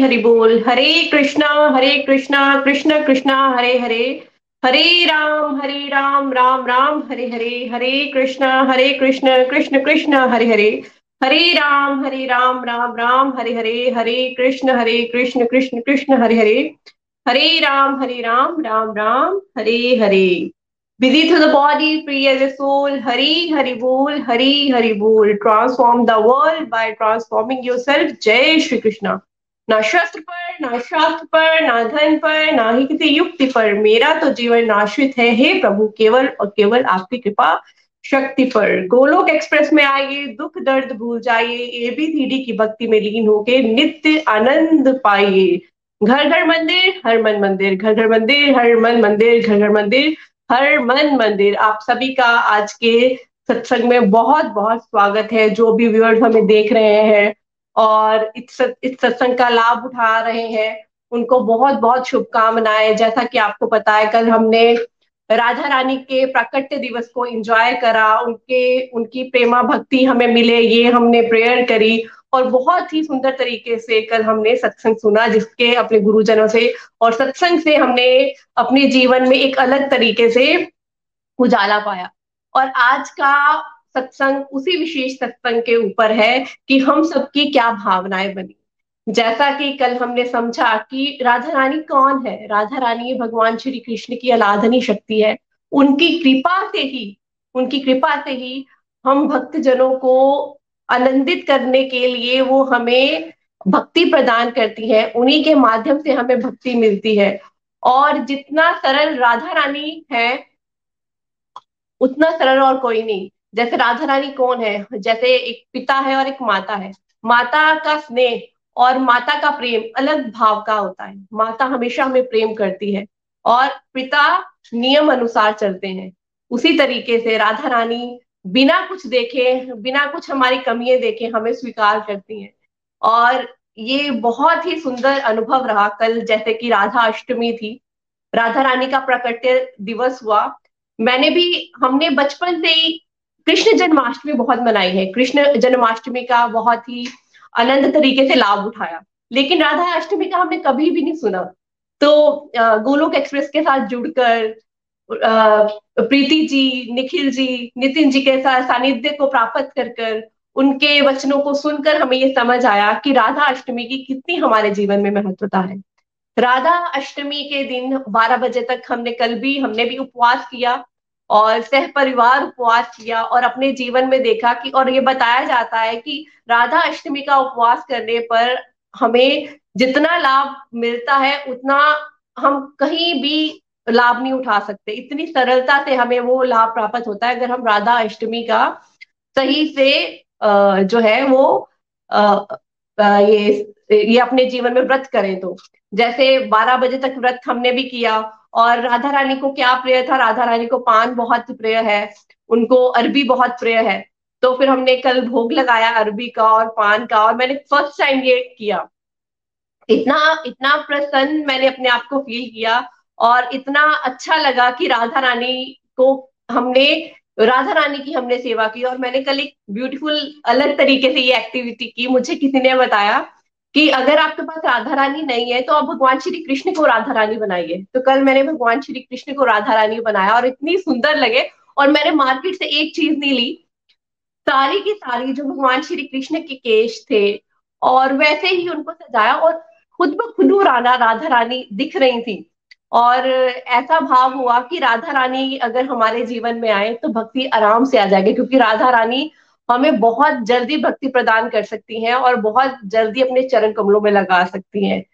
हरी हरि बोल हरे कृष्णा हरे कृष्णा कृष्ण कृष्णा हरे हरे हरे राम हरे राम राम राम हरे हरे हरे कृष्ण हरे कृष्ण कृष्ण कृष्ण हरे हरे हरे राम हरे राम राम राम हरे हरे हरे कृष्ण हरे कृष्ण कृष्ण कृष्ण हरे हरे हरे राम हरे राम राम राम हरे हरे busy through the body, free as a soul. Hari Hari Bol, Hari Hari Bol. Transform the world by transforming yourself. Jai Shri Krishna. ना शस्त्र पर, ना शास्त्र पर, ना धन पर, ना ही किसी युक्ति पर। मेरा तो जीवन आश्रित है। हे प्रभु, केवल और केवल आपकी कृपा शक्ति पर। गोलोक एक्सप्रेस में आइए, दुख दर्द भूल जाइए एबीसीडी की भक्ति में लीन होके नित्य आनंद पाइए। घर घर मंदिर, हर मन मंदिर, घर घर मंदिर, हर मन मंदिर, घर घर मंदिर, हर मन मंदिर। आप सभी का आज के सत्संग में बहुत बहुत स्वागत है। जो भी व्यूअर्स हमें देख रहे हैं और इस सत्संग का लाभ उठा रहे हैं। उनको बहुत बहुत शुभकामनाएँ। जैसा कि आपको पता है, कल हमने राधा रानी के प्राकट्य दिवस को एंजॉय करा। उनके, उनकी प्रेमा भक्ति हमें मिले, ये हमने प्रेयर करी और बहुत ही सुंदर तरीके से कल हमने सत्संग सुना, जिसके अपने गुरुजनों से और सत्संग से हमने अपने जीवन में एक अलग तरीके से उजाला पाया। और आज का सत्संग उसी विशेष सत्संग के ऊपर है कि हम सबकी क्या भावनाएँ बनी। जैसा कि कल हमने समझा कि राधा रानी कौन है? राधा रानी भगवान श्री कृष्ण की अलाधनी शक्ति है। उनकी कृपा से ही, उनकी कृपा से ही हम भक्त जनों को आनंदित करने के लिए वो हमें भक्ति प्रदान करती है। उन्हीं के माध्यम से हमें भक्ति मिलती है। और जितना सरल राधा रानी है, उतना सरल और कोई नहीं। जैसे राधा रानी कौन है? जैसे एक पिता है और एक माता है। माता का स्नेह और माता का प्रेम अलग भाव का होता है। माता हमेशा हमें प्रेम करती है और पिता नियम अनुसार चलते हैं। उसी तरीके से राधा रानी बिना कुछ देखे, बिना कुछ हमारी कमियाँ देखे हमें स्वीकार करती हैं। और ये बहुत ही सुंदर अनुभव रहा कल, जैसे कि राधा अष्टमी थी। राधा रानी का प्रकट्य दिवस हुआ। मैंने भी, हमने बचपन से ही कृष्ण जन्माष्टमी बहुत मनाई है। कृष्ण जन्माष्टमी का बहुत ही आनंद तरीके से लाभ उठाया। लेकिन राधा अष्टमी का हमने कभी भी नहीं सुना। तो गोलोक एक्सप्रेस के साथ जुड़कर प्रीति जी, निखिल जी, नितिन जी के साथ सानिध्य को प्राप्त कर कर उनके वचनों को सुनकर हमें ये समझ आया कि राधा अष्टमी की कितनी हमारे जीवन में महत्वता है। राधा अष्टमी के दिन 12 बजे तक हमने कल भी, हमने भी उपवास किया। और सह परिवार उपवास किया और अपने जीवन में देखा कि, और ये बताया जाता है कि राधा अष्टमी का उपवास करने पर हमें जितना लाभ मिलता है, उतना हम कहीं भी लाभ नहीं उठा सकते। इतनी सरलता से हमें वो लाभ प्राप्त होता है। अगर हम राधा अष्टमी का सही से जो है वो ये ये अपने जीवन में व्रत करें तो। जैसे 12 बजे तक व्रत हमने भी किया और राधा रानी को क्या प्रिय था? राधा रानी को पान बहुत प्रिय है, उनको अरबी बहुत प्रिय है। तो फिर हमने कल भोग लगाया अरबी का और पान का और मैंने फ़र्स्ट टाइम ये किया। इतना इतना प्रसन्न मैंने अपने आप को फील किया और इतना अच्छा लगा कि राधा रानी को हमने, राधा रानी की हमने सेवा की और मैंने कल एक ब्यूटीफुल अलग तरीके से ये एक्टिविटी की। मुझे किसी ने बताया कि अगर आपके पास राधा रानी नहीं है तो आप भगवान श्री कृष्ण को राधा रानी बनाइए। तो कल मैंने भगवान श्री कृष्ण को राधा रानी बनाया और इतनी सुंदर लगे और मैंने मार्केट से एक चीज़ नहीं ली। सारी की सारी जो भगवान श्री कृष्ण के केश थे, और वैसे ही उनको सजाया और खुद ब खुद राना राधा रानी दिख रही थी। और ऐसा भाव हुआ कि राधा रानी अगर हमारे जीवन में आए तो भक्ति आराम से आ जाएगी, क्योंकि राधा रानी हमें बहुत जल्दी भक्ति प्रदान कर सकती हैं और बहुत जल्दी अपने चरण कमलों में लगा सकती हैं।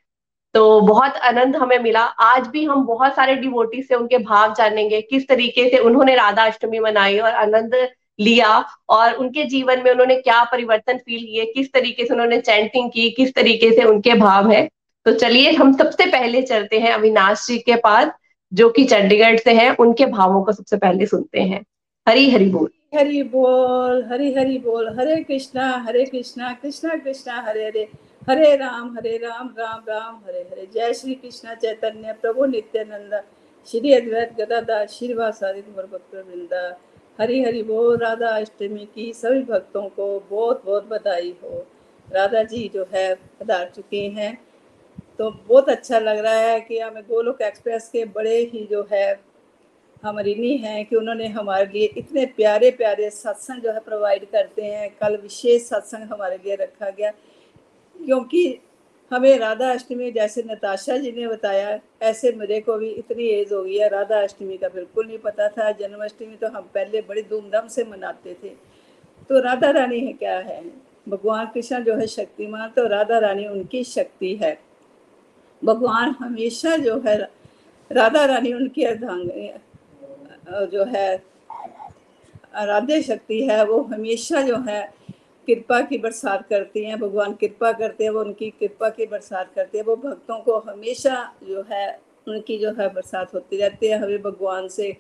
तो बहुत आनंद हमें मिला। आज भी हम बहुत सारे डिवोटी से उनके भाव जानेंगे, किस तरीके से उन्होंने राधा अष्टमी मनाई और आनंद लिया और उनके जीवन में उन्होंने क्या परिवर्तन फील किए, किस तरीके से उन्होंने चैंटिंग की, किस तरीके से उनके भाव है। तो चलिए, हम सबसे पहले चलते हैं अविनाश जी के पास, जो कि चंडीगढ़ से हैं। उनके भावों को सबसे पहले सुनते हैं। हरी हरी बोल। हरी बोल, हरी हरी बोल, हरे कृष्णा हरे कृष्णा कृष्णा कृष्णा, हरे हरे। हरे राम हरे राम राम राम, हरे हरे। जय श्री कृष्णा चैतन्य, प्रभु नित्यानंद। श्री अद्वैत गदादा श्रीवासादि भक्त वृंदा हरी हरि बोल, राधा अष्टमी की सभी भक्तों को बहुत बहुत बधाई हो। राधा जी जो है, पधार चुके हैं। तो बहुत अच्छा लग रहा है कि हमें गोलोक एक्सप्रेस के बड़े ही जो है हम ऋणी हैं कि उन्होंने हमारे लिए इतने प्यारे प्यारे सत्संग जो है प्रोवाइड करते हैं। कल विशेष सत्संग हमारे लिए रखा गया। क्योंकि हमें राधा अष्टमी जैसे नताशा जी ने बताया, ऐसे मेरे को भी इतनी एज हो गई है राधा अष्टमी का बिल्कुल नहीं पता था। जन्माष्टमी तो हम पहले बड़ी धूमधाम से मनाते थे। तो राधा रानी है क्या है? भगवान कृष्ण जो है शक्तिमान तो राधा रानी उनकी शक्ति है। भगवान हमेशा जो है, राधा रानी उनकी अर्धांग जो है, आराध्य शक्ति है, वो हमेशा जो है, कृपा की बरसात करती हैं, भगवान कृपा करते हैं, वो उनकी कृपा की बरसात करते हैं, वो भक्तों को हमेशा जो है, उनकी जो है बरसात होती रहती है। हमें भगवान से,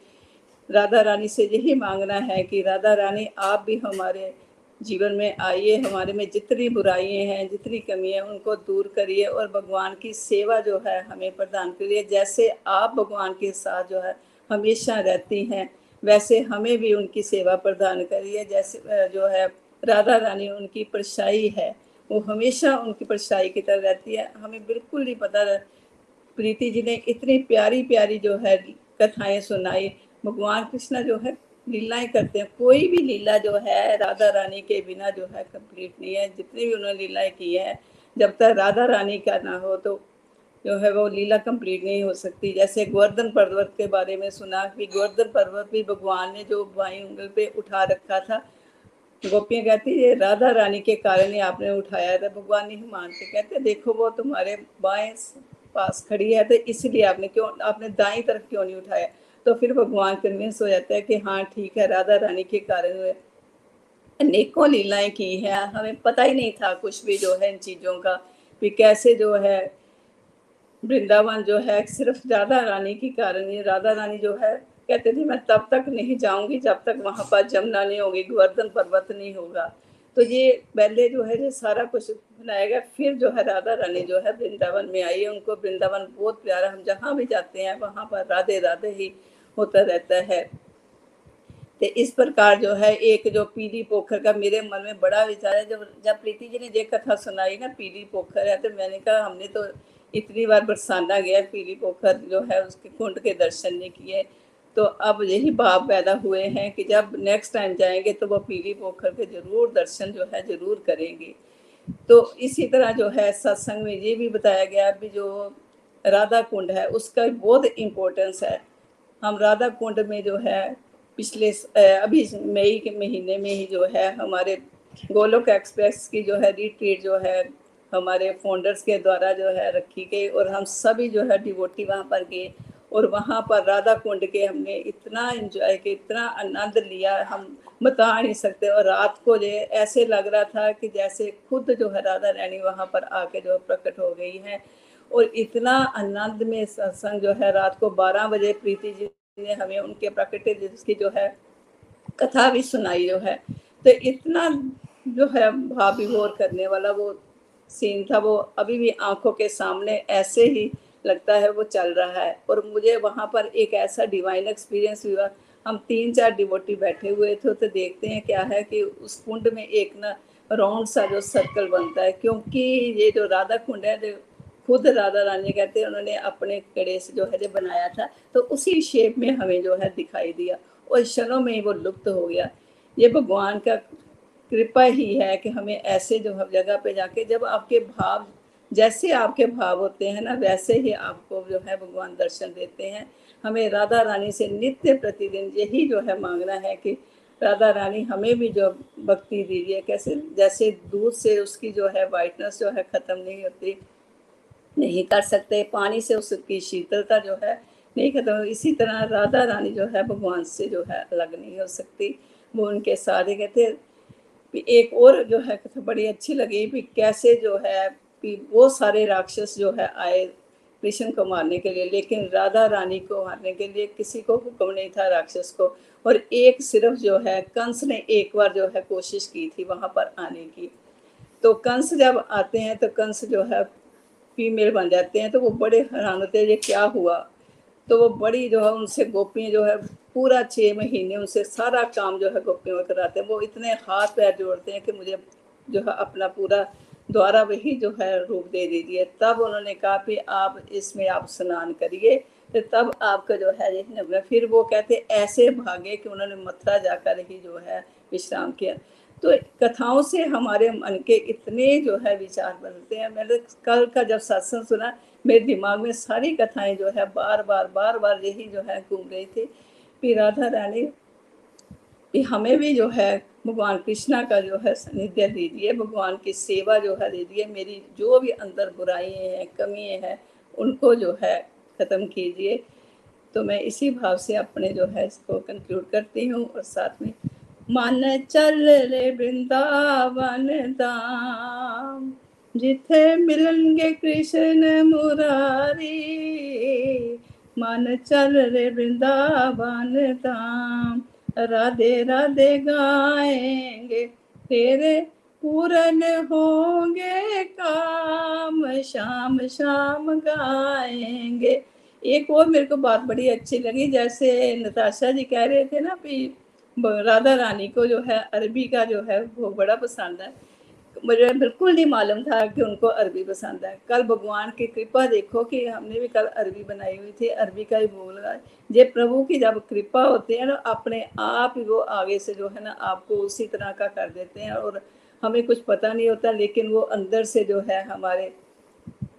राधा रानी से यही मांगना है कि राधा रानी, आप भी हमारे जीवन में आइए, हमारे में जितनी बुराइयाँ हैं, जितनी कमी है, उनको दूर करिए और भगवान की सेवा जो है, हमें प्रदान करिए। जैसे आप भगवान के साथ जो है हमेशा रहती हैं। वैसे हमें भी उनकी सेवा प्रदान करिए जैसे जो है, राधा रानी उनकी परछाई है, वो हमेशा उनकी परछाई की तरह रहती है। हमें बिल्कुल नहीं पता प्रीति जी ने इतनी प्यारी प्यारी जो है कथाएँ सुनाई। भगवान कृष्णा जो है, लीलाएँ करते हैं। कोई भी लीला जो है, राधा रानी के बिना जो है कंप्लीट नहीं है। जितनी भी उन्होंने लीलाएँ की है, जब तक राधा रानी का ना हो तो जो है वो लीला कंप्लीट नहीं हो सकती। जैसे गोवर्धन पर्वत के बारे में सुना कि गोवर्धन पर्वत भी भगवान ने जो बाई उंगल पे उठा रखा था, गोपियाँ कहती, ये राधा रानी के कारण ही आपने उठाया था। भगवान नहीं मानते, कहते देखो, वो तुम्हारे बाएँ पास खड़ी है तो इसलिए आपने क्यों, आपने दाई तरफ़ क्यों नहीं उठाया? तो फिर भगवान कन्विंस हो जाता है कि हाँ ठीक है, राधा रानी के कारण अनेकों लीलाएँ की है, हमें पता ही नहीं था कुछ भी जो है इन चीज़ों का, कि कैसे जो है वृंदावन जो है सिर्फ़ राधा रानी के कारण ही, राधा रानी जो है, कहते थे, मैं तब तक नहीं जाऊँगी जब तक वहाँ पर जमुना नहीं होगी, गोवर्धन पर्वत नहीं होगा। तो ये पहले जो है, ये सारा कुछ बनाया गया। फिर जो है, राधा रानी जो है, वृंदावन में आई। है उनको वृंदावन बहुत प्यारा, हम जहाँ भी जाते हैं, वहाँ पर राधे राधे ही होता रहता है। तो इस प्रकार जो है, एक जो पीली पोखर का, मेरे मन में बड़ा विचार है। जब जब प्रीति जी ने ये कथा सुनाई ना, पीली पोखर है तो मैंने कहा, हमने तो इतनी बार बरसाना गया, पीली पोखर जो है उसके कुंड के दर्शन नहीं किए। तो अब यही भाव पैदा हुए हैं कि जब नेक्स्ट टाइम जाएँगे तो वो पीली पोखर के ज़रूर दर्शन जो है ज़रूर करेंगे। तो इसी तरह जो है सत्संग में ये भी बताया गया भी जो राधा कुंड है, उसका बहुत इम्पोर्टेंस है। हम राधा कुंड में जो है पिछले अभी मई के महीने में ही जो है हमारे गोलोक एक्सप्रेस की जो है रिट्रीट जो है हमारे फाउंडर्स के द्वारा जो है रखी गई और हम सभी जो है डिवोटी वहाँ पर गए और वहाँ पर राधा कुंड के हमने इतना एंजॉय किया, इतना आनंद लिया। हम बता नहीं सकते और रात को जो ऐसे लग रहा था कि जैसे खुद जो है राधा रानी वहाँ पर आके जो प्रकट हो गई है। और इतना आनंद में सत्संग जो है रात को 12 बजे प्रीति जी ने हमें उनके प्रकट जिसकी जो है कथा भी सुनाई जो है। तो इतना जो है भाव विभोर करने वाला वो सीन था, वो अभी भी आँखों के सामने ऐसे ही लगता है, वो चल रहा है। और मुझे वहाँ पर एक ऐसा डिवाइन एक्सपीरियंस हुआ। हम तीन चार डिवोटी बैठे हुए थे तो देखते हैं क्या है कि उस कुंड में एक ना राउंड सा जो सर्कल बनता है, क्योंकि ये जो राधा कुंड है, जो खुद राधा रानी कहते हैं, उन्होंने अपने कड़े से जो है, जो बनाया था तो उसी शेप में हमें जो है दिखाई दिया। और क्षणों में वो लुप्त हो गया। ये भगवान का कृपा ही है कि हमें ऐसे जो जगह पे जाके जब आपके भाव, जैसे आपके भाव होते हैं ना, वैसे ही आपको जो है भगवान दर्शन देते हैं। हमें राधा रानी से नित्य प्रतिदिन यही जो है मांगना है कि राधा रानी हमें भी जो भक्ति दीजिए। कैसे, जैसे दूध से उसकी जो है वाइटनेस जो है ख़त्म नहीं होती, नहीं कर सकते। पानी से उसकी शीतलता जो है नहीं खत्म इसी तरह राधा रानी जो है भगवान से जो है अलग नहीं हो सकती। वो उनके सारे कहते एक और जो है कथा बड़ी अच्छी लगी भी कैसे जो है कि वो सारे राक्षस जो है आए कृष्ण को मारने के लिए, लेकिन राधा रानी को मारने के लिए किसी को हुक्म नहीं था राक्षस को। और एक सिर्फ़ जो है कंस ने एक बार जो है कोशिश की थी वहाँ पर आने की। तो कंस जब आते हैं तो कंस जो है फीमेल बन जाते हैं तो वो बड़े हैरान होते हैं, ये क्या हुआ? तो वो बड़ी जो है उनसे गोपियाँ जो है पूरा छः महीने उनसे सारा काम जो है गोपियों कराते हैं। वो इतने हाथ पैर जोड़ते हैं कि मुझे जो है अपना पूरा द्वारा वही जो है रूप दे दीजिए। तब उन्होंने कहा कि आप इसमें आप स्नान करिए तो तब आपका जो है ये फिर वो कहते ऐसे भागे कि उन्होंने मथुरा जाकर ही जो है विश्राम किया। तो कथाओं से हमारे मन के इतने जो है विचार बनते हैं। मैंने कल का जब सत्संग सुना, मेरे दिमाग में सारी कथाएँ जो है बार बार बार बार यही जो है घूम रही थी। फिर राधा रानी, कि हमें भी जो है भगवान कृष्णा का जो है सानिध्य दीजिए भगवान की सेवा जो है दीजिए मेरी जो भी अंदर बुराइयाँ हैं, कमियाँ हैं, उनको जो है ख़त्म कीजिए। तो मैं इसी भाव से अपने जो है इसको कंक्लूड करती हूँ और साथ में मन चल रे वृंदावन दाम जिथे मिलेंगे कृष्ण मुरारी। मन चल रे वृंदावन धाम। राधे राधे गाएँगे तेरे पूरन होंगे काम। शाम शाम गाएँगे। एक और मेरे को बात बड़ी अच्छी लगी, जैसे नताशा जी कह रहे थे ना भी राधा रानी को जो है, अरबी का जो है, वो बड़ा पसंद है। मुझे बिल्कुल नहीं मालूम था कि उनको अरबी पसंद है। कल भगवान की कृपा देखो कि हमने भी कल अरबी बनाई हुई थी, अरबी का ही बोल रहा ये प्रभु की जब कृपा होती है ना, अपने आप ही वो आगे से जो है ना, आपको उसी तरह का कर देते हैं और हमें कुछ पता नहीं होता, लेकिन वो अंदर से जो है हमारे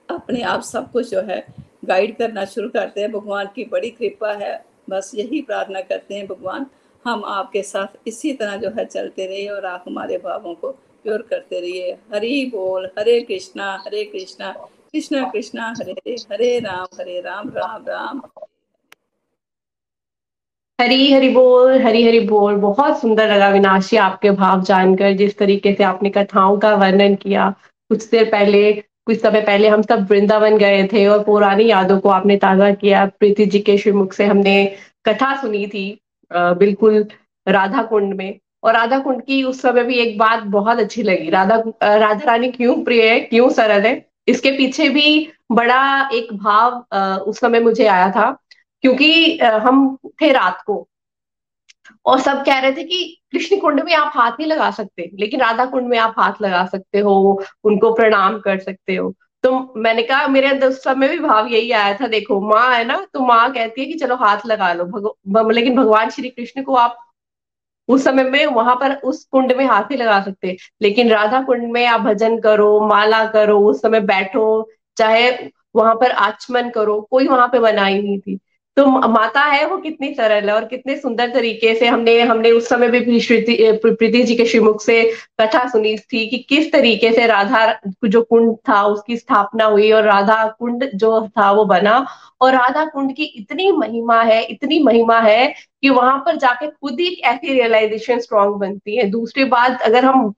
अपने आप सब कुछ जो है गाइड करना शुरू करते हैं। भगवान की बड़ी कृपा है, बस यही प्रार्थना करते हैं, भगवान, हम आपके साथ इसी तरह जो है चलते रहे और आप हमारे भावों को प्योर करते रहिए। हरि बोल, हरे कृष्णा हरे कृष्णा कृष्णा कृष्णा, हरे हरे हरे राम हरे राम राम राम। हरी, हरि बोल, हरी, हरि बोल। बहुत सुंदर लगा विनाशी आपके भाव जानकर, जिस तरीके से आपने कथाओं का वर्णन किया। कुछ देर पहले, कुछ समय पहले हम सब वृंदावन गए थे और पुरानी यादों को आपने ताज़ा किया। प्रीति जी के श्रीमुख से हमने कथा सुनी थी बिल्कुल राधा कुंड में। और राधा कुंड की उस समय भी एक बात बहुत अच्छी लगी। राधा राधा रानी क्यों प्रिय है, क्यों सरल है, इसके पीछे भी बड़ा एक भाव उस समय मुझे आया था, क्योंकि हम थे रात को। और सब कह रहे थे कि कृष्ण कुंड में आप हाथ नहीं लगा सकते, लेकिन राधा कुंड में आप हाथ लगा सकते हो, उनको प्रणाम कर सकते हो। तो मैंने कहा, मेरे अंदर उस समय भी भाव यही आया था, देखो, माँ है ना तो माँ कहती है कि चलो हाथ लगा लो भगव लेकिन भगवान श्री कृष्ण को आप उस समय में वहाँ पर उस कुंड में हाथ ही लगा सकते। लेकिन राधा कुंड में आप भजन करो, माला करो, उस समय बैठो, चाहे वहाँ पर आचमन करो, कोई वहाँ पे बनाई नहीं थी। तो माता है वो कितनी सरल है और कितने सुंदर तरीके से हमने हमने उस समय भी प्रीति जी के श्रीमुख से कथा सुनी थी कि किस तरीके से राधा जो कुंड था, उसकी स्थापना हुई और राधा कुंड जो था वो बना। और राधा कुंड की इतनी महिमा है, इतनी महिमा है कि वहाँ पर जाके खुद ही ऐसी रियलाइजेशन स्ट्रांग बनती है। दूसरी बात, अगर हम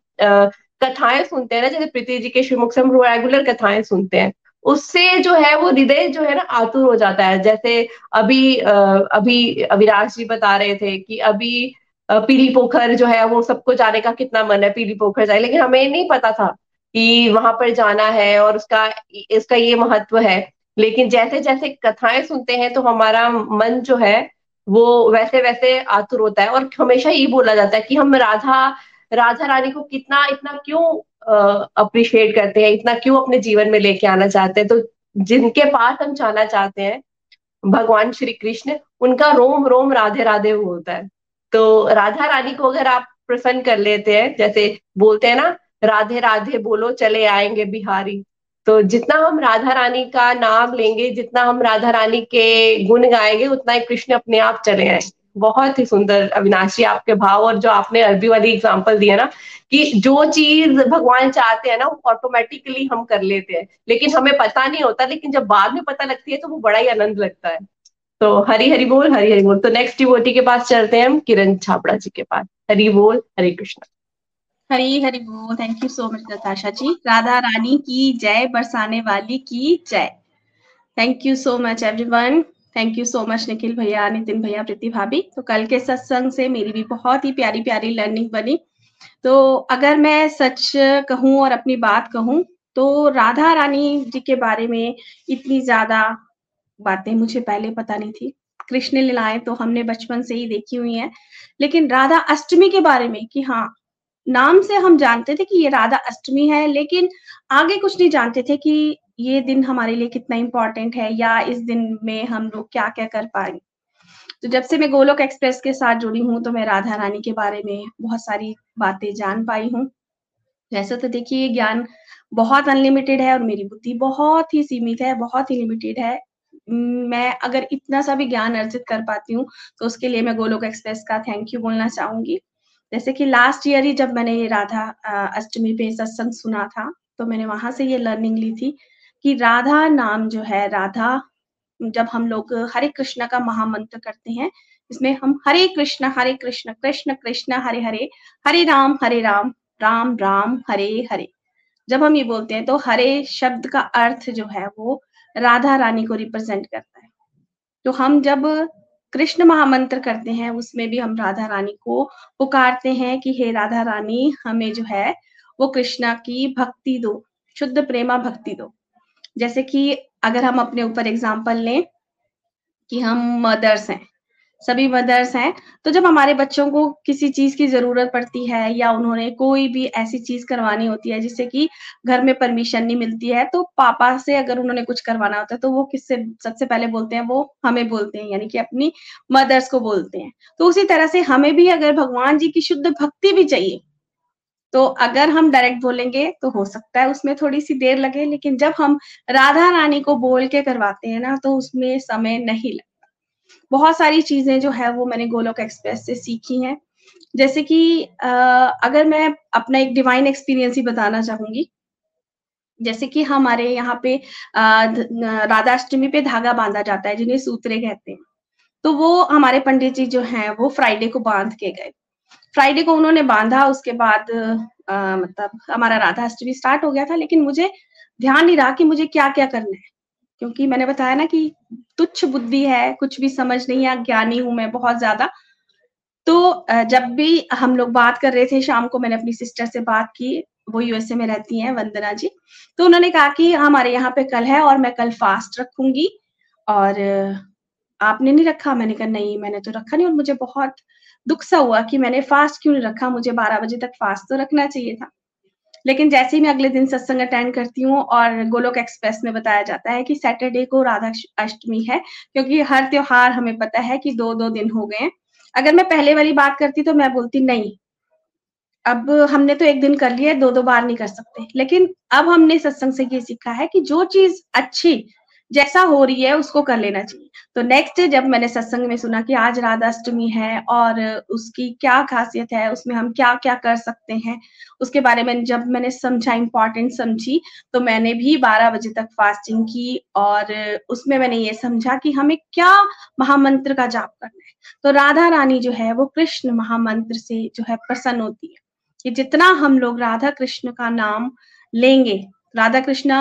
कथाएँ सुनते हैं ना, जैसे प्रीति जी के श्रीमुख से हम रेगुलर कथाएँ सुनते हैं उससे जो है वो हृदय जो है ना आतुर हो जाता है। जैसे अभी अभी अविराज जी बता रहे थे कि अभी पीली पोखर जो है वो सबको जाने का कितना मन है, पीली पोखर जाए। लेकिन हमें नहीं पता था कि वहाँ पर जाना है और उसका, इसका ये महत्व है। लेकिन जैसे जैसे कथाएँ सुनते हैं तो हमारा मन जो है वो वैसे वैसे आतुर होता है और हमेशा ये बोला जाता है कि हम राधा राधा रानी को कितना, इतना क्यों अप्रिशिएट करते हैं, इतना क्यों अपने जीवन में लेके आना चाहते हैं? तो जिनके पास हम जाना चाहते हैं, भगवान श्री कृष्ण, उनका रोम रोम, राधे राधे वो होता है। तो राधा रानी को अगर आप प्रसन्न कर लेते हैं, जैसे बोलते हैं ना, राधे राधे बोलो, चले आएँगे बिहारी। तो जितना हम राधा रानी का नाम लेंगे, जितना हम राधा रानी के गुण गाएँगे, उतना ही कृष्ण अपने आप चले आएँगे। बहुत ही सुंदर अविनाशी आपके भाव और जो आपने अरबी वाली एग्ज़ाम्पल दिया ना, कि जो चीज़ भगवान चाहते हैं ना, वो ऑटोमेटिकली हम कर लेते हैं। लेकिन हमें पता नहीं होता, लेकिन जब बाद में पता लगती है तो वो बड़ा ही आनंद लगता है। तो हरी हरी बोल, हरी हरी बोल। तो नेक्स्ट डिवोटी के पास चलते हैं हम, किरण छापड़ा जी के पास। हरी बोल, हरे कृष्ण। हरी हरी बोल thank you so much Natasha ji. Radha रानी की जय, बरसाने वाली की जय। Thank you so much everyone thank you so much Nikhil भैया नितिन भैया प्रीति भाभी तो कल के सत्संग से मेरी भी बहुत ही प्यारी प्यारी लर्निंग बनी। तो अगर मैं सच कहूँ और अपनी बात कहूँ तो राधा रानी जी के बारे में इतनी ज़्यादा बातें मुझे पहले पता नहीं थी। कृष्ण लीलाएँ तो हमने बचपन से ही देखी हुई हैं। लेकिन राधा अष्टमी के बारे में कि हाँ नाम से हम जानते थे कि ये राधा अष्टमी है, लेकिन आगे कुछ नहीं जानते थे कि ये दिन हमारे लिए कितना इम्पोर्टेंट है या इस दिन में हम लोग क्या क्या कर पाएँगे तो जब से मैं गोलोक एक्सप्रेस के साथ जुड़ी हूँ तो मैं राधा रानी के बारे में बहुत सारी बातें जान पाई हूँ। वैसे तो देखिए ज्ञान बहुत अनलिमिटेड है और मेरी बुद्धि बहुत ही सीमित है, बहुत ही लिमिटेड है। मैं अगर इतना सा भी ज्ञान अर्जित कर पाती हूँ तो उसके लिए मैं गोलोक एक्सप्रेस का थैंक यू बोलना चाहूँगी। जैसे कि लास्ट ईयर ही जब मैंने ये राधा अष्टमी पे सत्संग सुना था तो मैंने वहाँ से ये लर्निंग ली थी। कि राधा नाम जो है, राधा, जब हम लोग हरे कृष्ण का महामंत्र करते हैं, इसमें हम हरे कृष्ण हरे कृष्ण कृष्ण कृष्ण, हरे हरे हरे राम हरे राम राम राम, हरे हरे। जब हम ये बोलते हैं तो हरे शब्द का अर्थ जो है, वो राधा रानी को रिप्रेजेंट करता है। तो हम जब कृष्ण महामंत्र करते हैं, उसमें भी हम राधा रानी को पुकारते हैं कि हे राधा रानी, हमें जो है, वो कृष्णा की भक्ति दो, शुद्ध प्रेमा भक्ति दो। जैसे कि अगर हम अपने ऊपर एग्ज़ाम्पल लें कि हम मदर्स हैं, सभी मदर्स हैं तो जब हमारे बच्चों को किसी चीज़ की ज़रूरत पड़ती है या उन्होंने कोई भी ऐसी चीज़ करवानी होती है जिससे कि घर में परमिशन नहीं मिलती है तो पापा से अगर उन्होंने कुछ करवाना होता है तो वो किससे, सबसे पहले बोलते हैं, वो हमें बोलते हैं, यानी कि अपनी मदर्स को बोलते हैं। तो उसी तरह से हमें भी अगर भगवान जी की शुद्ध भक्ति भी चाहिए तो अगर हम डायरेक्ट बोलेंगे तो हो सकता है उसमें थोड़ी सी देर लगे, लेकिन जब हम राधा रानी को बोल के करवाते हैं ना तो उसमें समय नहीं लगता। बहुत सारी चीज़ें जो है वो मैंने गोलोक एक्सप्रेस से सीखी हैं। जैसे कि अगर मैं अपना एक डिवाइन एक्सपीरियंस ही बताना चाहूँगी, जैसे कि हमारे यहाँ पे राधाष्टमी पे धागा बांधा जाता है, जिन्हें सूत्रे कहते हैं। तो वो हमारे पंडित जी जो हैं, वो फ्राइडे को बाँध के गए। फ्राइडे को उन्होंने बांधा, उसके बाद मतलब हमारा राधा अष्टमी स्टार्ट हो गया था, लेकिन मुझे ध्यान नहीं रहा कि मुझे क्या क्या करना है। क्योंकि मैंने बताया ना कि तुच्छ बुद्धि है, कुछ भी समझ नहीं है, ज्ञानी हूँ मैं बहुत ज़्यादा। तो जब भी हम लोग बात कर रहे थे, शाम को मैंने अपनी सिस्टर से बात की, वो यूएसए में रहती हैं, वंदना जी। तो उन्होंने कहा कि हमारे यहाँ पे कल है और मैं कल फास्ट रखूँगी और आपने नहीं रखा? मैंने कहा, नहीं, मैंने तो रखा नहीं और मुझे बहुत दुख सा हुआ कि मैंने फास्ट क्यों नहीं रखा? मुझे बारह बजे तक फास्ट तो रखना चाहिए था। लेकिन जैसे ही मैं अगले दिन सत्संग अटेंड करती हूँ और गोलोक एक्सप्रेस में बताया जाता है कि सैटरडे को राधा अष्टमी है, क्योंकि हर त्योहार हमें पता है कि दो दो दिन हो गए अगर मैं पहले वाली बात करती तो मैं बोलती, नहीं, अब हमने तो एक दिन कर लिया दो दो बार नहीं कर सकते। लेकिन अब हमने सत्संग से ये सीखा है कि जो चीज़ अच्छी जैसा हो रही है उसको कर लेना चाहिए। तो नेक्स्ट जब मैंने सत्संग में सुना कि आज राधा अष्टमी है और उसकी क्या खासियत है, उसमें हम क्या क्या कर सकते हैं, उसके बारे में जब मैंने समझा इम्पोर्टेंट समझी तो मैंने भी 12 बजे तक फास्टिंग की और उसमें मैंने ये समझा कि हमें क्या महामंत्र का जाप करना है। तो राधा रानी जो है, वो कृष्ण महामंत्र से जो है प्रसन्न होती है कि जितना हम लोग राधा कृष्ण का नाम लेंगे राधा कृष्ण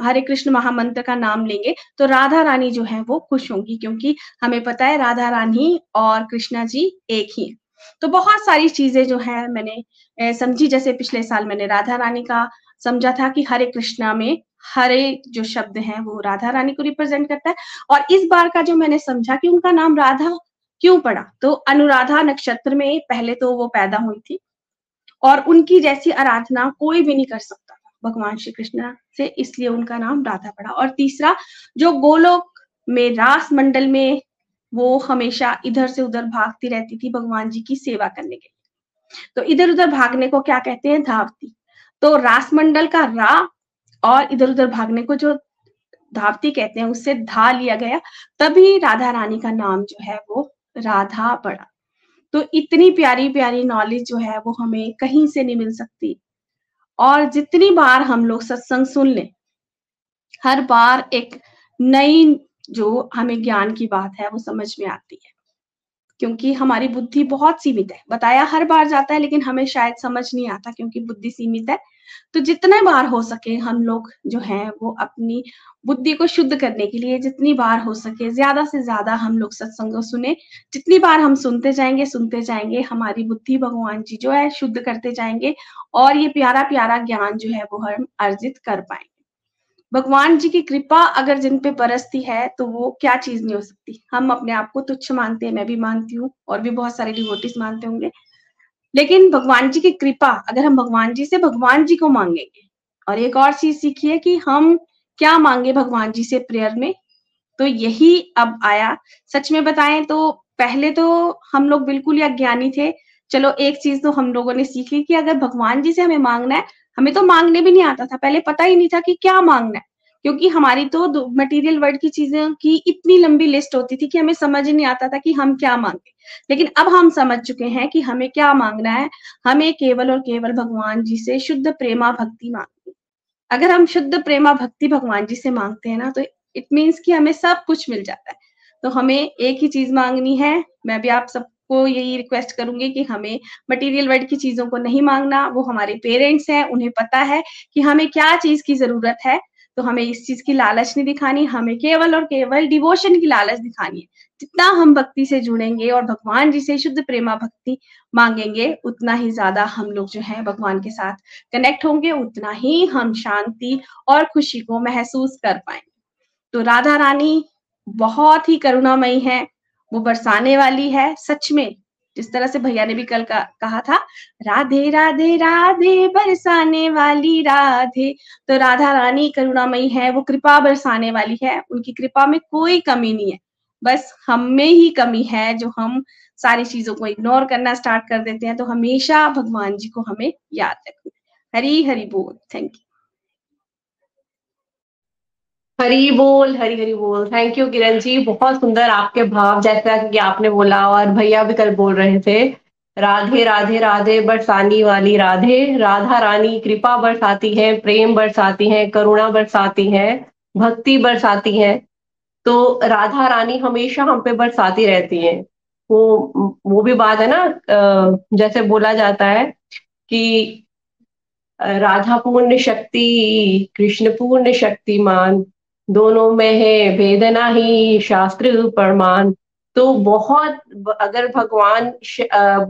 हरे कृष्ण महामंत्र का नाम लेंगे तो राधा रानी जो है वो खुश होंगी क्योंकि हमें पता है राधा रानी और कृष्णा जी एक ही है। तो बहुत सारी चीज़ें जो है मैंने समझी। जैसे पिछले साल मैंने राधा रानी का समझा था कि हरे कृष्णा में हरे जो शब्द हैं वो राधा रानी को रिप्रेजेंट करता है। और इस बार का जो मैंने समझा कि उनका नाम राधा क्यों पड़ा तो अनुराधा नक्षत्र में पहले तो वो पैदा हुई थी और उनकी जैसी आराधना कोई भी नहीं कर सकता। भगवान श्री कृष्ण से इसलिए उनका नाम राधा पड़ा। और तीसरा, जो गोलोक में रास मंडल में वो हमेशा इधर से उधर भागती रहती थी भगवान जी की सेवा करने के लिए। तो इधर उधर भागने को क्या कहते हैं? धावती। तो रास मंडल का रा और इधर उधर भागने को जो धावती कहते हैं, उससे धा लिया गया। तभी राधा रानी का नाम जो है वो राधा पड़ा। तो इतनी प्यारी प्यारी नॉलेज जो है वो हमें कहीं से नहीं मिल सकती। और जितनी बार हम लोग सत्संग सुन लें, हर बार एक नई जो हमें ज्ञान की बात है, वो समझ में आती है। क्योंकि हमारी बुद्धि बहुत सीमित है। बताया हर बार जाता है, लेकिन हमें शायद समझ नहीं आता क्योंकि बुद्धि सीमित है। तो जितने बार हो सके हम लोग जो है, वो अपनी बुद्धि को शुद्ध करने के लिए जितनी बार हो सके, ज़्यादा से ज़्यादा हम लोग सत्संग सुने। जितनी बार हम सुनते जाएँगे सुनते जाएँगे। हमारी बुद्धि भगवान जी जो है, शुद्ध करते जाएँगे और ये प्यारा प्यारा ज्ञान जो है, वो हम अर्जित कर पाएँगे। भगवान जी की कृपा अगर जिन पे बरसती है तो वो क्या चीज़ नहीं हो सकती। हम अपने आप को तुच्छ मानते हैं, मैं भी मानती हूँ और भी बहुत सारे डिवोटिस मानते होंगे। लेकिन भगवान जी की कृपा, अगर हम भगवान जी से भगवान जी को मांगेंगे, और एक और चीज़ सीखिए कि हम क्या मांगे भगवान जी से प्रेयर में तो यही अब आया। सच में बताएँ तो पहले तो हम लोग बिल्कुल ही अज्ञानी थे। चलो एक चीज़ तो हम लोगों ने सीख कि अगर भगवान जी से हमें मांगना है, हमें तो मांगने भी नहीं आता था। पहले पता ही नहीं था कि क्या मांगना है। क्योंकि हमारी तो मटेरियल वर्ल्ड की चीज़ें की इतनी लंबी लिस्ट होती थी कि हमें समझ नहीं आता था कि हम क्या मांगे। लेकिन अब हम समझ चुके हैं कि हमें क्या मांगना है। हमें केवल और केवल भगवान जी से शुद्ध प्रेमा भक्ति मांगनी। अगर हम शुद्ध प्रेमा भक्ति भगवान जी से मांगते हैं ना तो इट मीन्स कि हमें सब कुछ मिल जाता है। तो हमें एक ही चीज़ मांगनी है। मैं भी आप सबको यही रिक्वेस्ट करूँगी कि हमें मटेरियल वर्ल्ड की चीज़ों को नहीं मांगना। वो हमारे पेरेंट्स हैं, उन्हें पता है कि हमें क्या चीज़ की ज़रूरत है। तो हमें इस चीज़ की लालच नहीं दिखानी, हमें केवल और केवल डिवोशन की लालच दिखानी है। जितना हम भक्ति से जुड़ेंगे और भगवान जी से शुद्ध प्रेमा भक्ति मांगेंगे, उतना ही ज़्यादा हम लोग जो है भगवान के साथ कनेक्ट होंगे, उतना ही हम शांति और खुशी को महसूस कर पाएँगे। तो राधा रानी बहुत ही करुणामयी है, वो बरसाने वाली है, सच में जिस तरह से भैया ने भी कल का, कहा था राधे राधे राधे बरसाने वाली राधे। तो राधा रानी करुणामयी है वो कृपा बरसाने वाली है उनकी कृपा में कोई कमी नहीं है। बस हम में ही कमी है जो हम सारी चीज़ों को इग्नोर करना स्टार्ट कर देते हैं तो हमेशा भगवान जी को हमें याद रखना हरी हरी बोल। थैंक यू हरी बोल, हरी हरी बोल। Thank you Kiran ji. बहुत सुंदर आपके भाव, जैसा कि आपने बोला और भैया भी कल बोल रहे थे। राधे राधे राधे, बरसानी वाली राधे। राधा रानी, कृपा बरसाती है, प्रेम बरसाती है, करुणा बरसाती है, भक्ति बरसाती है। तो राधा रानी हमेशा हम पे बरसाती रहती है। वो वो भी बात है ना जैसे बोला जाता है कि राधा पूर्ण शक्ति, कृष्ण पूर्ण शक्तिमान। दोनों में है, वेदना ही शास्त्र प्रमाण। तो बहुत अगर भगवान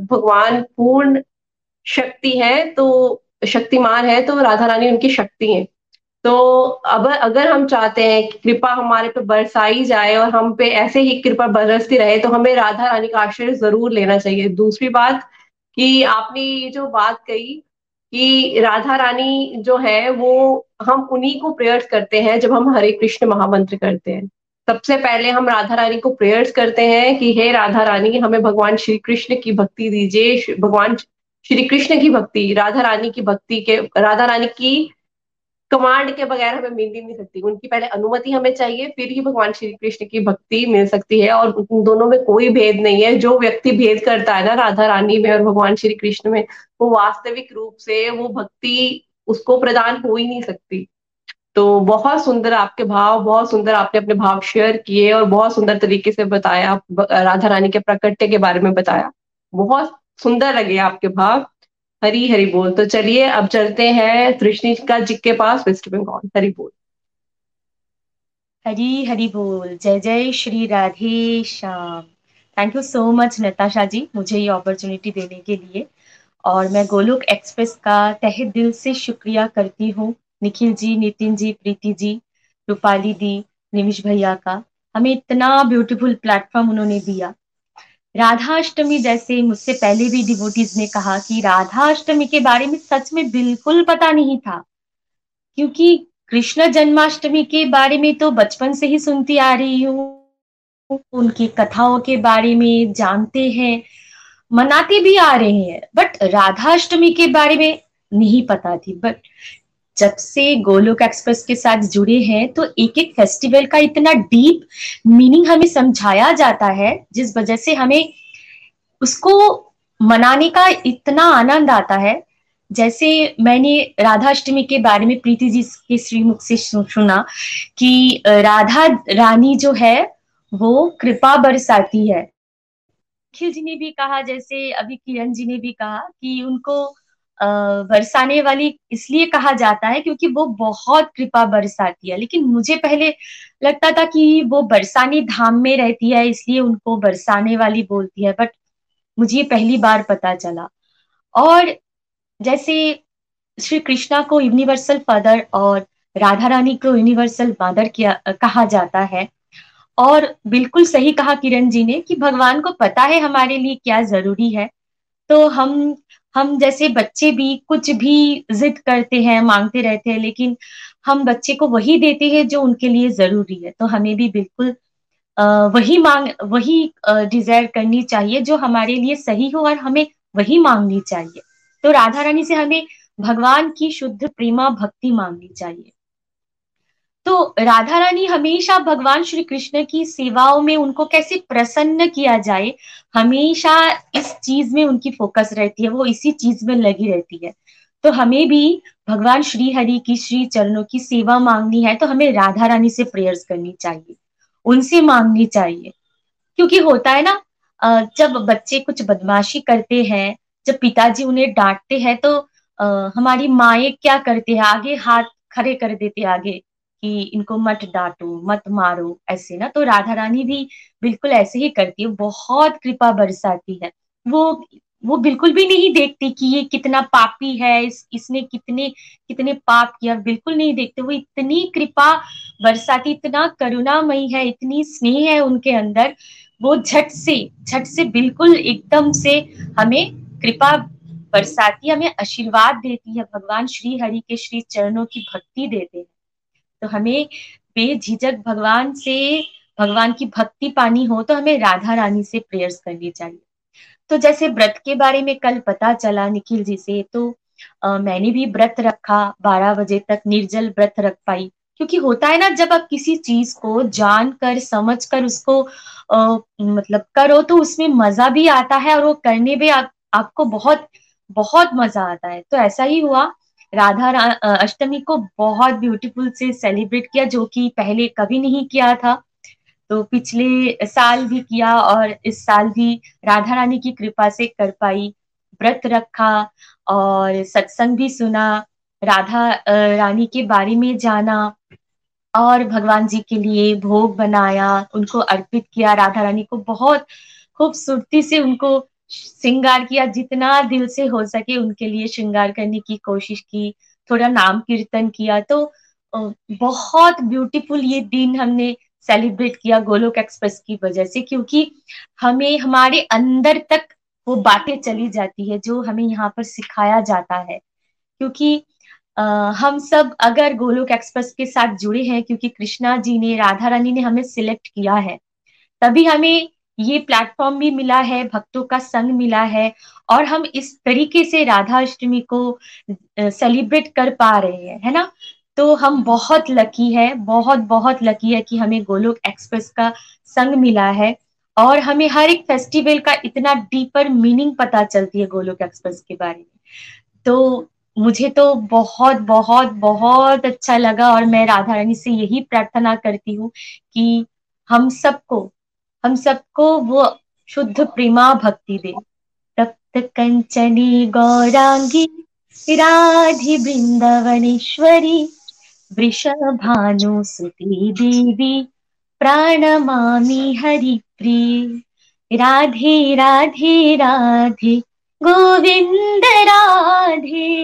भगवान पूर्ण शक्ति है तो शक्तिमान है तो राधा रानी उनकी शक्ति है। तो अब, अगर हम चाहते हैं कि कृपा हमारे पे बरसाई जाए और हम पे ऐसे ही कृपा बरसती रहे तो हमें राधा रानी का आश्रय ज़रूर लेना चाहिए। दूसरी बात कि आपने ये जो बात कही कि राधा रानी जो है, वो हम उन्हीं को प्रेयर्स करते हैं जब हम हरे कृष्ण महामंत्र करते हैं। सबसे पहले हम राधा रानी को प्रेयर्स करते हैं कि, हे राधा रानी, हमें भगवान श्री कृष्ण की भक्ति दीजिए भगवान श्री कृष्ण की भक्ति, राधा रानी की भक्ति के राधा रानी की कमांड के बगैर हमें मिल ही नहीं सकती। उनकी पहले अनुमति हमें चाहिए, फिर ही भगवान श्री कृष्ण की भक्ति मिल सकती है और उन दोनों में कोई भेद नहीं है। जो व्यक्ति भेद करता है ना राधा रानी में और भगवान श्री कृष्ण में, वो वास्तविक रूप से वो भक्ति उसको प्रदान हो ही नहीं सकती। तो बहुत सुंदर आपके भाव, बहुत सुंदर आपने अपने भाव शेयर किए और बहुत सुंदर तरीके से बताया राधा रानी के प्रकट्य के बारे में बताया। बहुत सुंदर लगे आपके भाव। हरी हरी बोल। तो चलिए, अब चलते हैं कृष्णिका जी के पास, वेस्ट बंगाल। हरी बोल। हरी हरी बोल। जय जय Shri Radhe Shyam. Thank you so much Natasha ji, मुझे ये अपॉर्चुनिटी देने के लिए। और मैं गोलोक एक्सप्रेस का तहे दिल से शुक्रिया करती हूँ, निखिल जी, नितिन जी, प्रीति जी, रूपाली दी निमिश भैया का। हमें इतना ब्यूटीफुल प्लेटफॉर्म उन्होंने दिया। राधाष्टमी जैसे मुझसे पहले भी डिवोटीज ने कहा कि राधाष्टमी के बारे में सच में बिल्कुल पता नहीं था। क्योंकि कृष्ण जन्माष्टमी के बारे में तो बचपन से ही सुनती आ रही हूँ। उनकी कथाओं के बारे में जानते हैं, मनाते भी आ रहे हैं बट राधाष्टमी के बारे में नहीं पता थी। बट जब से गोलोक एक्सप्रेस के साथ जुड़े हैं तो एक एक फेस्टिवल का इतना डीप मीनिंग हमें समझाया जाता है, जिस वजह से हमें उसको मनाने का इतना आनंद आता है। जैसे मैंने राधाष्टमी के बारे में प्रीति जी के श्रीमुख से सुना कि राधा रानी जो है, वो कृपा बरसाती है। अखिल जी ने भी कहा, जैसे अभी किरण जी ने भी कहा कि उनको बरसाने वाली इसलिए कहा जाता है क्योंकि वो बहुत कृपा बरसाती है। लेकिन मुझे पहले लगता था कि वो बरसाने धाम में रहती है, इसलिए उनको बरसाने वाली बोलती है बट मुझे पहली बार पता चला। और जैसे श्री कृष्णा को यूनिवर्सल फादर और राधा रानी को यूनिवर्सल मदर किया, कहा जाता है। और बिल्कुल सही कहा किरण जी ने कि भगवान को पता है हमारे लिए क्या ज़रूरी है तो हम हम जैसे बच्चे भी कुछ भी जिद करते हैं, मांगते रहते हैं, लेकिन हम बच्चे को वही देते हैं जो उनके लिए ज़रूरी है। तो हमें भी बिल्कुल वही मांग, वही डिज़ायर करनी चाहिए जो हमारे लिए सही हो और हमें वही मांगनी चाहिए। तो राधा रानी से हमें भगवान की शुद्ध प्रेमा भक्ति मांगनी चाहिए। तो राधा रानी हमेशा भगवान श्री कृष्ण की सेवाओं में उनको कैसे प्रसन्न किया जाए, हमेशा इस चीज़ में उनकी फोकस रहती है, वो इसी चीज़ में लगी रहती है। तो हमें भी भगवान श्री हरि की, श्री चरणों की सेवा मांगनी है तो हमें राधा रानी से प्रेयर्स करनी चाहिए, उनसे मांगनी चाहिए। क्योंकि होता है ना जब बच्चे कुछ बदमाशी करते हैं, जब पिताजी उन्हें डांटते हैं तो हमारी माए क्या करते हैं, आगे हाथ खड़े कर देते आगे। कि इनको मत डांटो, मत मारो, ऐसे ना। तो राधा रानी भी बिल्कुल ऐसे ही करती है, बहुत कृपा बरसाती है। वो वो बिल्कुल भी नहीं देखती कि ये कितना पापी है, इस, इसने कितने कितने पाप किया, बिल्कुल नहीं देखते। वो इतनी कृपा बरसाती, इतना करुणामयी है, इतनी स्नेह है उनके अंदर। वो झट से झट से बिल्कुल एकदम से हमें कृपा बरसाती, हमें आशीर्वाद देती है। भगवान श्री हरि के श्री चरणों की भक्ति देते हैं। तो हमें बेझिझक भगवान से भगवान की भक्ति पानी हो तो हमें राधा रानी से प्रेयर्स करनी चाहिए। तो जैसे व्रत के बारे में कल पता चला निखिल जी से तो आ, मैंने भी व्रत रखा बारह बजे तक निर्जल व्रत रख पाई। क्योंकि होता है ना जब आप किसी चीज़ को जान कर समझ कर उसको आ, मतलब करो तो उसमें मज़ा भी आता है और वो करने में आप, आपको बहुत बहुत मज़ा आता है। तो ऐसा ही हुआ। राधा अष्टमी को बहुत ब्यूटीफुल से सेलिब्रेट किया, जो कि पहले कभी नहीं किया था। तो पिछले साल भी किया और इस साल भी राधा रानी की कृपा से कर पाई, व्रत रखा और सत्संग भी सुना, राधा रानी के बारे में जाना और भगवान जी के लिए भोग बनाया, उनको अर्पित किया, राधा रानी को बहुत खूबसूरती से उनको श्रृंगार किया जितना दिल से हो सके उनके लिए श्रृंगार करने की कोशिश की थोड़ा नाम कीर्तन किया। तो बहुत ब्यूटीफुल ये दिन हमने सेलिब्रेट किया गोलोक एक्सप्रेस की वजह से क्योंकि हमें हमारे अंदर तक वो बातें चली जाती है जो हमें यहाँ पर सिखाया जाता है। क्योंकि आ, हम सब अगर गोलोक एक्सप्रेस के साथ जुड़े हैं क्योंकि कृष्णा जी ने राधा रानी ने हमें सिलेक्ट किया है तभी हमें ये प्लेटफॉर्म भी मिला है, भक्तों का संग मिला है और हम इस तरीके से राधा अष्टमी को सेलिब्रेट कर पा रहे हैं, है ना? तो हम बहुत लकी है, बहुत बहुत लकी है कि हमें गोलोक एक्सप्रेस का संग मिला है और हमें हर एक फेस्टिवल का इतना डीपर मीनिंग पता चलती है गोलोक एक्सप्रेस के बारे में। तो मुझे तो बहुत बहुत बहुत अच्छा लगा और मैं राधा रानी से यही प्रार्थना करती हूँ कि हम सबको हम सबको वो शुद्ध प्रेमा भक्ति दे। तप्त कंचनी गौरांगी राधि वृंदावनेश्वरी वृषभानुसुती देवी, प्राणमामि हरिप्रिय। राधे राधे राधे, गोविंद राधे।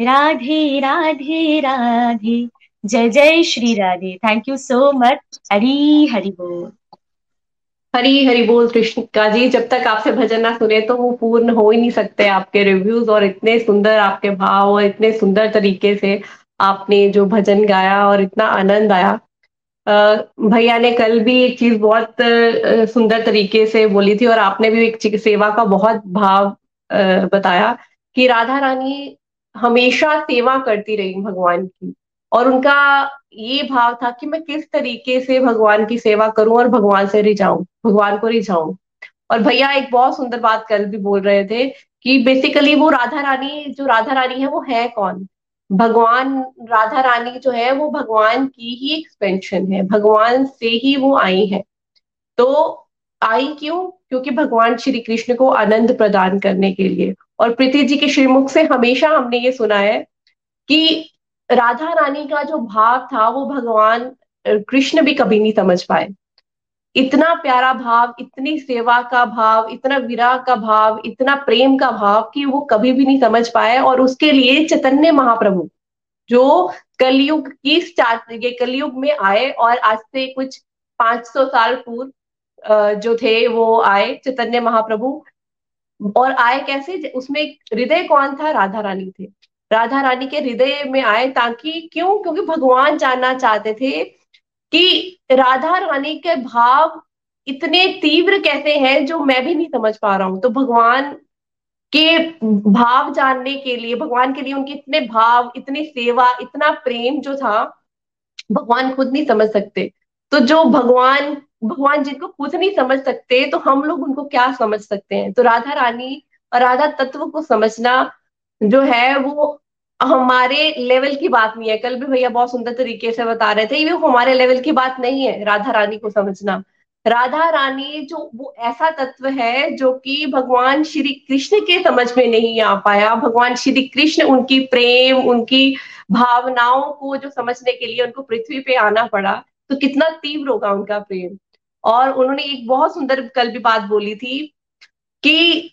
राधे राधे राधे, जय जय Shri Radhe. Thank you so much Hari, Hari बोल। हरी हरी बोल कृष्ण का जी, जब तक आपसे भजन ना सुने तो वो पूर्ण हो ही नहीं सकते आपके रिव्यूज़ और इतने सुंदर आपके भाव और इतने सुंदर तरीके से आपने जो भजन गाया और इतना आनंद आया। भैया ने कल भी एक चीज़ बहुत सुंदर तरीके से बोली थी और आपने भी एक सेवा का बहुत भाव बताया कि राधा रानी हमेशा सेवा करती रही भगवान की। और उनका ये भाव था कि मैं किस तरीके से भगवान की सेवा करूँ और भगवान से रिझाऊं, भगवान को रिझाऊं। और भैया एक बहुत सुंदर बात कल भी बोल रहे थे कि बेसिकली वो राधा रानी, जो राधा रानी है वो है कौन? भगवान, राधा रानी जो है वो भगवान की ही एक्सपेंशन है, भगवान से ही वो आई है। तो आई क्यों? क्योंकि भगवान श्री कृष्ण को आनंद प्रदान करने के लिए। और प्रीति जी के श्रीमुख से हमेशा हमने ये सुना है कि राधा रानी का जो भाव था, वो भगवान कृष्ण भी कभी नहीं समझ पाए। इतना प्यारा भाव, इतनी सेवा का भाव, इतना विराह का भाव, इतना प्रेम का भाव कि वो कभी भी नहीं समझ पाए और उसके लिए चैतन्य महाप्रभु, जो कलयुग की स्टार्ट कलयुग में आए और आज से कुछ 500 साल पूर्व जो थे, वो आए चैतन्य महाप्रभु। और आए कैसे? उसमें हृदय कौन था? राधा रानी थे। राधा रानी के हृदय में आए ताकि, क्यों? क्योंकि भगवान जानना चाहते थे कि राधा रानी के भाव इतने तीव्र कैसे हैं जो मैं भी नहीं समझ पा रहा हूँ। तो भगवान के भाव जानने के लिए, भगवान के लिए उनके इतने भाव, इतनी सेवा, इतना प्रेम जो था, भगवान खुद नहीं समझ सकते। तो जो भगवान भगवान जिनको खुद नहीं समझ सकते तो हम लोग उनको क्या समझ सकते हैं? तो राधा रानी और राधा तत्व को समझना जो है वो हमारे लेवल की बात नहीं है। कल भी भैया बहुत सुंदर तरीके से बता रहे थे। ये हमारे लेवल की बात नहीं है राधा रानी को समझना। राधा रानी जो, वो ऐसा तत्व है जो कि भगवान श्री कृष्ण के समझ में नहीं आ पाया। भगवान श्री कृष्ण उनकी प्रेम, उनकी भावनाओं को जो समझने के लिए उनको पृथ्वी पे आना पड़ा तो कितना तीव्र होगा उनका प्रेम। और उन्होंने एक बहुत सुंदर कल भी बात बोली थी कि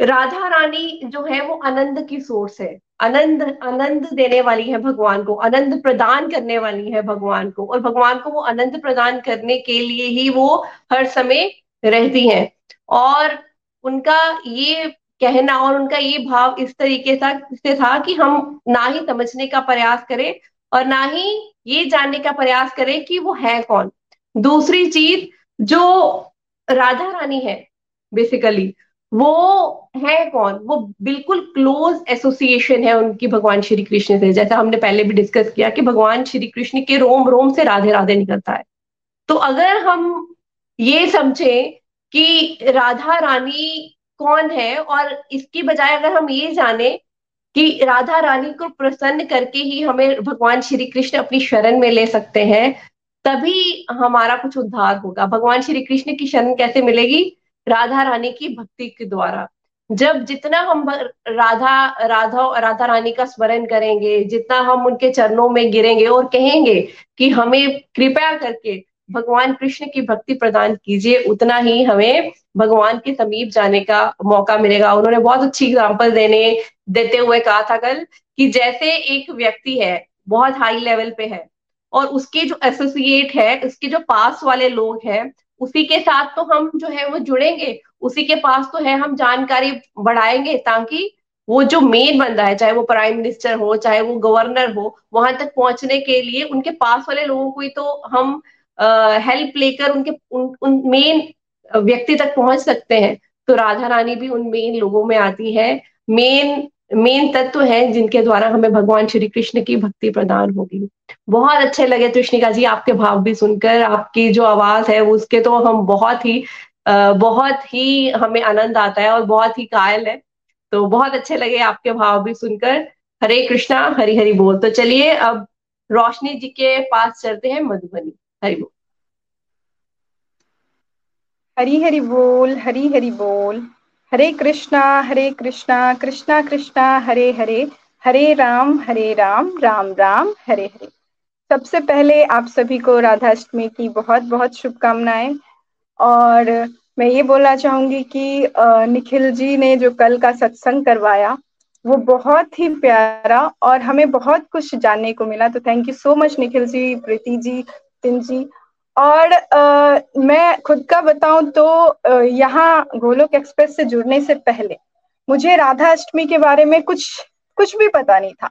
राधा रानी जो है वो आनंद की सोर्स है। आनंद आनंद देने वाली है भगवान को आनंद प्रदान करने वाली है भगवान को और भगवान को वो आनंद प्रदान करने के लिए ही वो हर समय रहती हैं। और उनका ये कहना और उनका ये भाव इस तरीके था, से था कि हम ना ही समझने का प्रयास करें और ना ही ये जानने का प्रयास करें कि वो है कौन। दूसरी चीज़ जो राधा रानी है बेसिकली वो है कौन? वो बिल्कुल क्लोज एसोसिएशन है उनकी भगवान श्री कृष्ण से। जैसा हमने पहले भी डिस्कस किया कि भगवान श्री कृष्ण के रोम रोम से राधे राधे निकलता है। तो अगर हम ये समझें कि राधा रानी कौन है और इसकी बजाय अगर हम ये जाने कि राधा रानी को प्रसन्न करके ही हमें भगवान श्री कृष्ण अपनी शरण में ले सकते हैं, तभी हमारा कुछ उद्धार होगा। भगवान श्री कृष्ण की शरण कैसे मिलेगी? राधा रानी की भक्ति के द्वारा। जब जितना हम राधा राधा राधा रानी का स्मरण करेंगे, जितना हम उनके चरणों में गिरेंगे और कहेंगे कि हमें कृपया करके भगवान कृष्ण की भक्ति प्रदान कीजिए, उतना ही हमें भगवान के समीप जाने का मौका मिलेगा। उन्होंने बहुत अच्छी एग्ज़ाम्पल देने, देते हुए कहा था कल कि जैसे एक व्यक्ति है, बहुत हाई लेवल पे है, और उसके जो एसोसिएट है, उसके जो पास वाले लोग हैं उसी के साथ तो हम जो है वो जुड़ेंगे उसी के पास तो है हम जानकारी बढ़ाएँगे ताकि वो जो मेन बंदा है चाहे वो प्राइम मिनिस्टर हो चाहे वो गवर्नर हो वहाँ तक पहुँचने के लिए उनके पास वाले लोगों को ही तो हम हेल्प लेकर उनके उन, उन मेन व्यक्ति तक पहुँच सकते हैं। तो राधा रानी भी उन मेन लोगों में आती है। मेन मेन तत्व है जिनके द्वारा हमें भगवान श्री कृष्ण की भक्ति प्रदान होगी। बहुत अच्छे लगे कृष्णिका जी, आपके भाव भी सुनकर, आपकी जो आवाज़ है, उसके तो हम बहुत ही बहुत ही हमें आनंद आता है और बहुत ही कायल है। तो बहुत अच्छे लगे आपके भाव भी सुनकर। हरे कृष्णा, हरि हरि बोल। तो चलिए, अब रोशनी जी के पास चलते हैं मधुबनी। हरि बोल। हरी हरि बोल, हरी हरि बोल। हरे कृष्णा हरे कृष्णा कृष्णा कृष्णा, हरे हरे हरे राम हरे राम राम राम, हरे हरे। सबसे पहले आप सभी को राधाष्टमी की बहुत बहुत शुभकामनाएँ। और मैं ये बोलना चाहूँगी कि निखिल जी ने जो कल का सत्संग करवाया, वो बहुत ही प्यारा और हमें बहुत कुछ जानने को मिला। तो thank you so much Nikhil ji, Preeti ji, तिन जी। और आ, मैं खुद का बताऊँ तो यहाँ गोलोक एक्सप्रेस से जुड़ने से पहले मुझे राधा अष्टमी के बारे में कुछ कुछ भी पता नहीं था।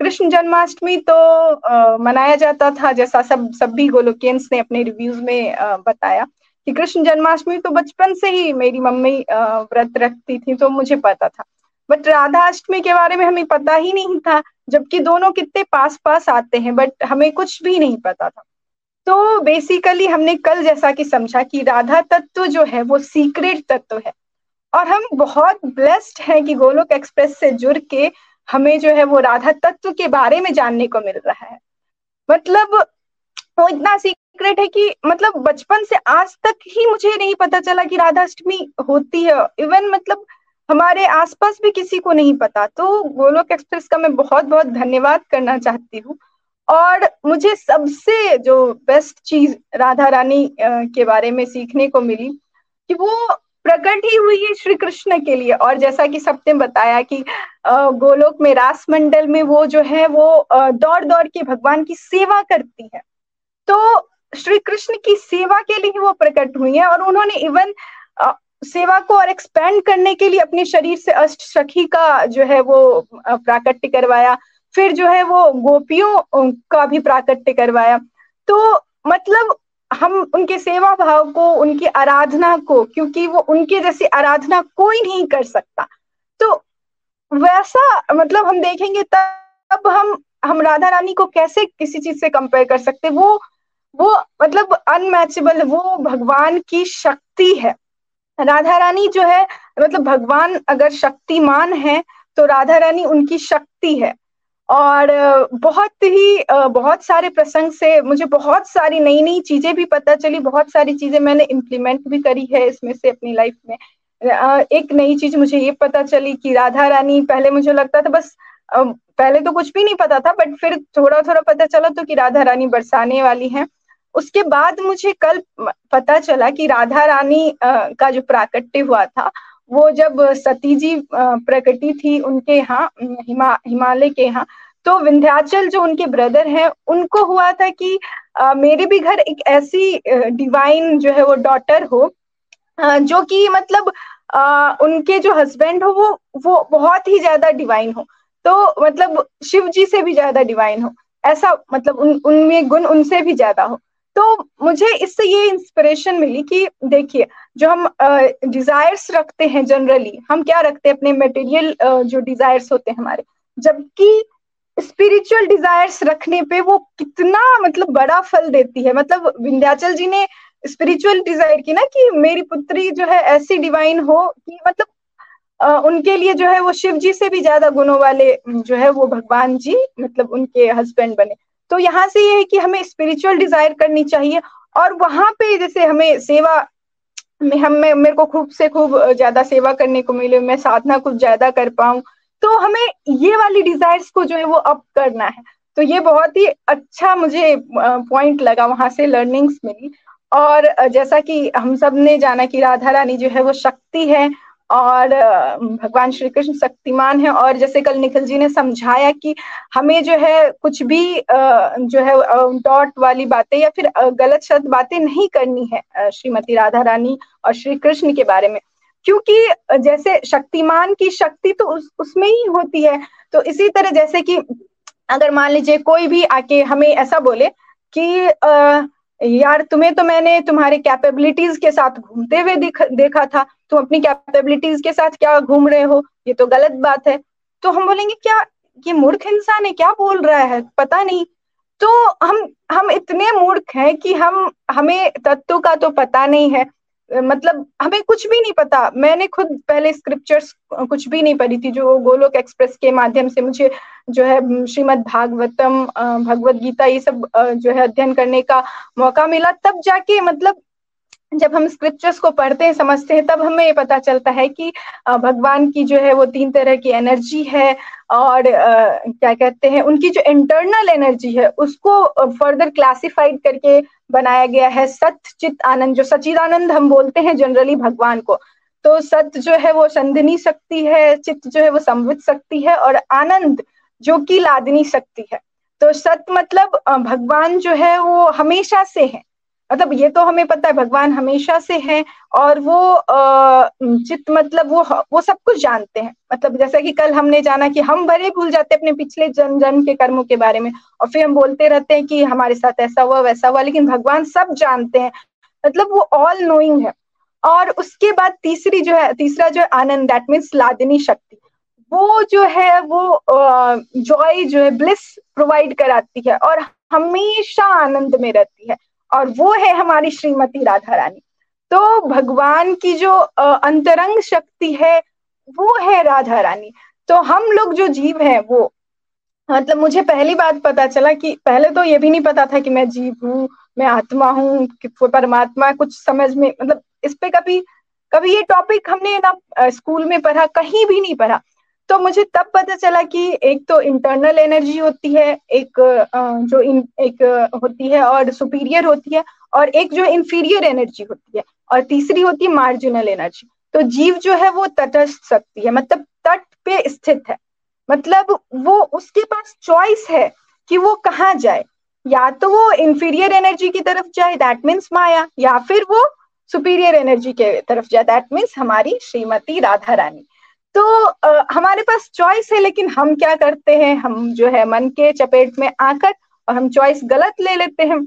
कृष्ण जन्माष्टमी तो आ, मनाया जाता था जैसा सब सभी गोलोकियंस ने अपने रिव्यूज़ में आ, बताया कि कृष्ण जन्माष्टमी तो बचपन से ही मेरी मम्मी व्रत रखती थी तो मुझे पता था। बट राधा अष्टमी के बारे में हमें पता ही नहीं था जबकि दोनों कितने पास पास आते हैं बट हमें कुछ भी नहीं पता था। तो बेसिकली हमने कल जैसा कि समझा कि राधा तत्व जो है, वो सीक्रेट तत्व है। और हम बहुत ब्लेस्ड हैं कि गोलोक एक्सप्रेस से जुड़ के हमें जो है, वो राधा तत्व के बारे में जानने को मिल रहा है। मतलब वो इतना सीक्रेट है कि मतलब बचपन से आज तक ही मुझे नहीं पता चला कि राधाष्टमी होती है। इवन मतलब हमारे आसपास भी किसी को नहीं पता। तो गोलोक एक्सप्रेस का मैं बहुत बहुत धन्यवाद करना चाहती हूँ। और मुझे सबसे जो बेस्ट चीज़ राधा रानी के बारे में सीखने को मिली कि वो प्रकट ही हुई है श्री कृष्ण के लिए। और जैसा कि सबने बताया कि गोलोक में रास मंडल में वो जो है वो दौड़ दौड़ के भगवान की सेवा करती है। तो श्री कृष्ण की सेवा के लिए वो प्रकट हुई है और उन्होंने इवन सेवा को और एक्सपेंड करने के लिए अपने शरीर से अष्ट सखी का जो है वो प्राकट्य करवाया। फिर जो है वो गोपियों का भी प्राकट्य करवाया। तो मतलब हम उनके सेवा भाव को, उनकी आराधना को, क्योंकि वो उनके जैसी आराधना कोई नहीं कर सकता। तो वैसा मतलब हम देखेंगे तब हम हम राधा रानी को कैसे किसी चीज़ से कंपेयर कर सकते? वो वो मतलब अनमैचेबल वो भगवान की शक्ति है। राधा रानी जो है मतलब भगवान अगर शक्तिमान है तो राधा रानी उनकी शक्ति है। और बहुत ही बहुत सारे प्रसंग से मुझे बहुत सारी नई नई चीज़ें भी पता चली, बहुत सारी चीज़ें मैंने इम्प्लीमेंट भी करी है इसमें से अपनी लाइफ में। एक नई चीज़ मुझे ये पता चली कि राधा रानी, पहले मुझे लगता था बस पहले तो कुछ भी नहीं पता था बट फिर थोड़ा थोड़ा पता चला तो कि राधा रानी बरसाने वाली हैं। उसके बाद मुझे कल पता चला कि राधा रानी का जो प्राकट्य हुआ था वो जब सती जी प्रकटी थी उनके यहाँ हिमा हिमालय के यहाँ तो विंध्याचल जो उनके ब्रदर हैं उनको हुआ था कि आ, मेरे भी घर एक ऐसी डिवाइन जो है वो डॉटर हो आ, जो कि मतलब आ, उनके जो हस्बैंड हो वो वो बहुत ही ज़्यादा डिवाइन हो। तो मतलब शिव जी से भी ज़्यादा डिवाइन हो। ऐसा मतलब उन उनमें गुण उनसे भी ज़्यादा हो। तो मुझे इससे ये इंस्पिरेशन मिली कि देखिए जो हम डिजायर्स रखते हैं जनरली हम क्या रखते हैं अपने मटेरियल जो डिजायर्स होते हैं हमारे? जबकि स्पिरिचुअल डिजायर्स रखने पे वो कितना मतलब बड़ा फल देती है। मतलब विंध्याचल जी ने स्पिरिचुअल डिज़ायर की ना कि मेरी पुत्री जो है ऐसी डिवाइन हो कि मतलब आ, उनके लिए जो है वो शिव जी से भी ज़्यादा गुणों वाले जो है वो भगवान जी मतलब उनके हस्बैंड बने। तो यहाँ से ये है कि हमें स्पिरिचुअल डिज़ायर करनी चाहिए और वहाँ पे जैसे हमें सेवा हम मेरे को खूब से खूब ज़्यादा सेवा करने को मिले, मैं साधना कुछ ज़्यादा कर पाऊँ। तो हमें ये वाली डिजायर्स को जो है वो अप करना है। तो ये बहुत ही अच्छा मुझे पॉइंट लगा वहाँ से लर्निंग्स मिली और जैसा कि हम सबने जाना कि राधा रानी जो है वो शक्ति है और भगवान श्री कृष्ण शक्तिमान है और जैसे कल निखिल जी ने समझाया कि हमें जो है कुछ भी जो है डॉट वाली बातें या फिर गलत शब्द बातें नहीं करनी है श्रीमती राधा रानी और श्री कृष्ण के बारे में। क्योंकि जैसे शक्तिमान की शक्ति तो उस उसमें ही होती है। तो इसी तरह जैसे कि अगर मान लीजिए कोई भी आके हमें ऐसा बोले कि आ, यार, तुम्हें तो मैंने तुम्हारे कैपेबिलिटीज के साथ घूमते हुए देखा था। तुम अपनी कैपेबिलिटीज के साथ क्या घूम रहे हो? ये तो गलत बात है। तो हम बोलेंगे, क्या ये मूर्ख इंसान है? क्या बोल रहा है? पता नहीं। तो हम हम इतने मूर्ख हैं कि हम, हमें तत्व का तो पता नहीं है। मतलब हमें कुछ भी नहीं पता। मैंने खुद पहले स्क्रिप्चर्स कुछ भी नहीं पढ़ी थी जो गोलोक एक्सप्रेस के माध्यम से मुझे जो है श्रीमद् भागवतम भगवत गीता ये सब जो है, अध्ययन करने का मौका मिला, तब जाके मतलब जब हम स्क्रिप्चर्स को पढ़ते हैं, समझते हैं, तब हमें ये पता चलता है कि भगवान की जो है वो तीन तरह की एनर्जी है और क्या कहते हैं, उनकी जो इंटरनल एनर्जी है, उसको फर्दर क्लासिफाइड करके बनाया गया है सत्य चित आनंद, जो सचिदानंद हम बोलते हैं जनरली भगवान को। तो सत्य जो है वो संधिनी शक्ति है, चित्त जो है वो संवित शक्ति है और आनंद जो कि लादनी शक्ति है। तो सत्य मतलब भगवान जो है वो हमेशा से है। मतलब ये तो हमें पता है, भगवान हमेशा से है और वो चित्त मतलब वो वो सब कुछ जानते हैं। मतलब जैसा कि कल हमने जाना कि हम भले भूल जाते हैं अपने पिछले जन्म जन्म के कर्मों के बारे में और फिर हम बोलते रहते हैं कि हमारे साथ ऐसा हुआ, वैसा हुआ, लेकिन भगवान सब जानते हैं। मतलब वो ऑल नोइंग है। और उसके बाद तीसरी जो है, तीसरा जो है आनंद दैट मीन्स लादिनी शक्ति। वो जो है, वो जॉय जो है ब्लिस प्रोवाइड कराती है और हमेशा आनंद में रहती है। और वो है हमारी श्रीमती राधा रानी तो भगवान की जो अंतरंग शक्ति है, वो है राधा रानी तो हम लोग जो जीव हैं, वो मतलब मुझे पहली बात पता चला कि, पहले तो ये भी नहीं पता था कि मैं जीव हूँ, मैं आत्मा हूँ परमात्मा कुछ समझ में मतलब इस पे कभी कभी ये टॉपिक हमने ना स्कूल में पढ़ा, कहीं भी नहीं पढ़ा। तो मुझे तब पता चला कि एक तो इंटरनल एनर्जी होती है, एक जो इन एक होती है और सुपीरियर होती है और एक जो इंफीरियर एनर्जी होती है और तीसरी होती है मार्जिनल एनर्जी तो जीव जो है वो तटस्थ सकती है मतलब तट पे स्थित है। मतलब वो उसके पास चॉइस है कि वो कहाँ जाए। या तो वो इंफीरियर एनर्जी की तरफ़ जाए दैट मीन्स माया, या फिर वो सुपीरियर एनर्जी के तरफ़ जाए। दैट मीन्स हमारी श्रीमती राधा रानी। तो आ, हमारे पास चॉइस है लेकिन हम क्या करते हैं? हम जो है मन के चपेट में आकर और हम चॉइस गलत ले लेते हैं।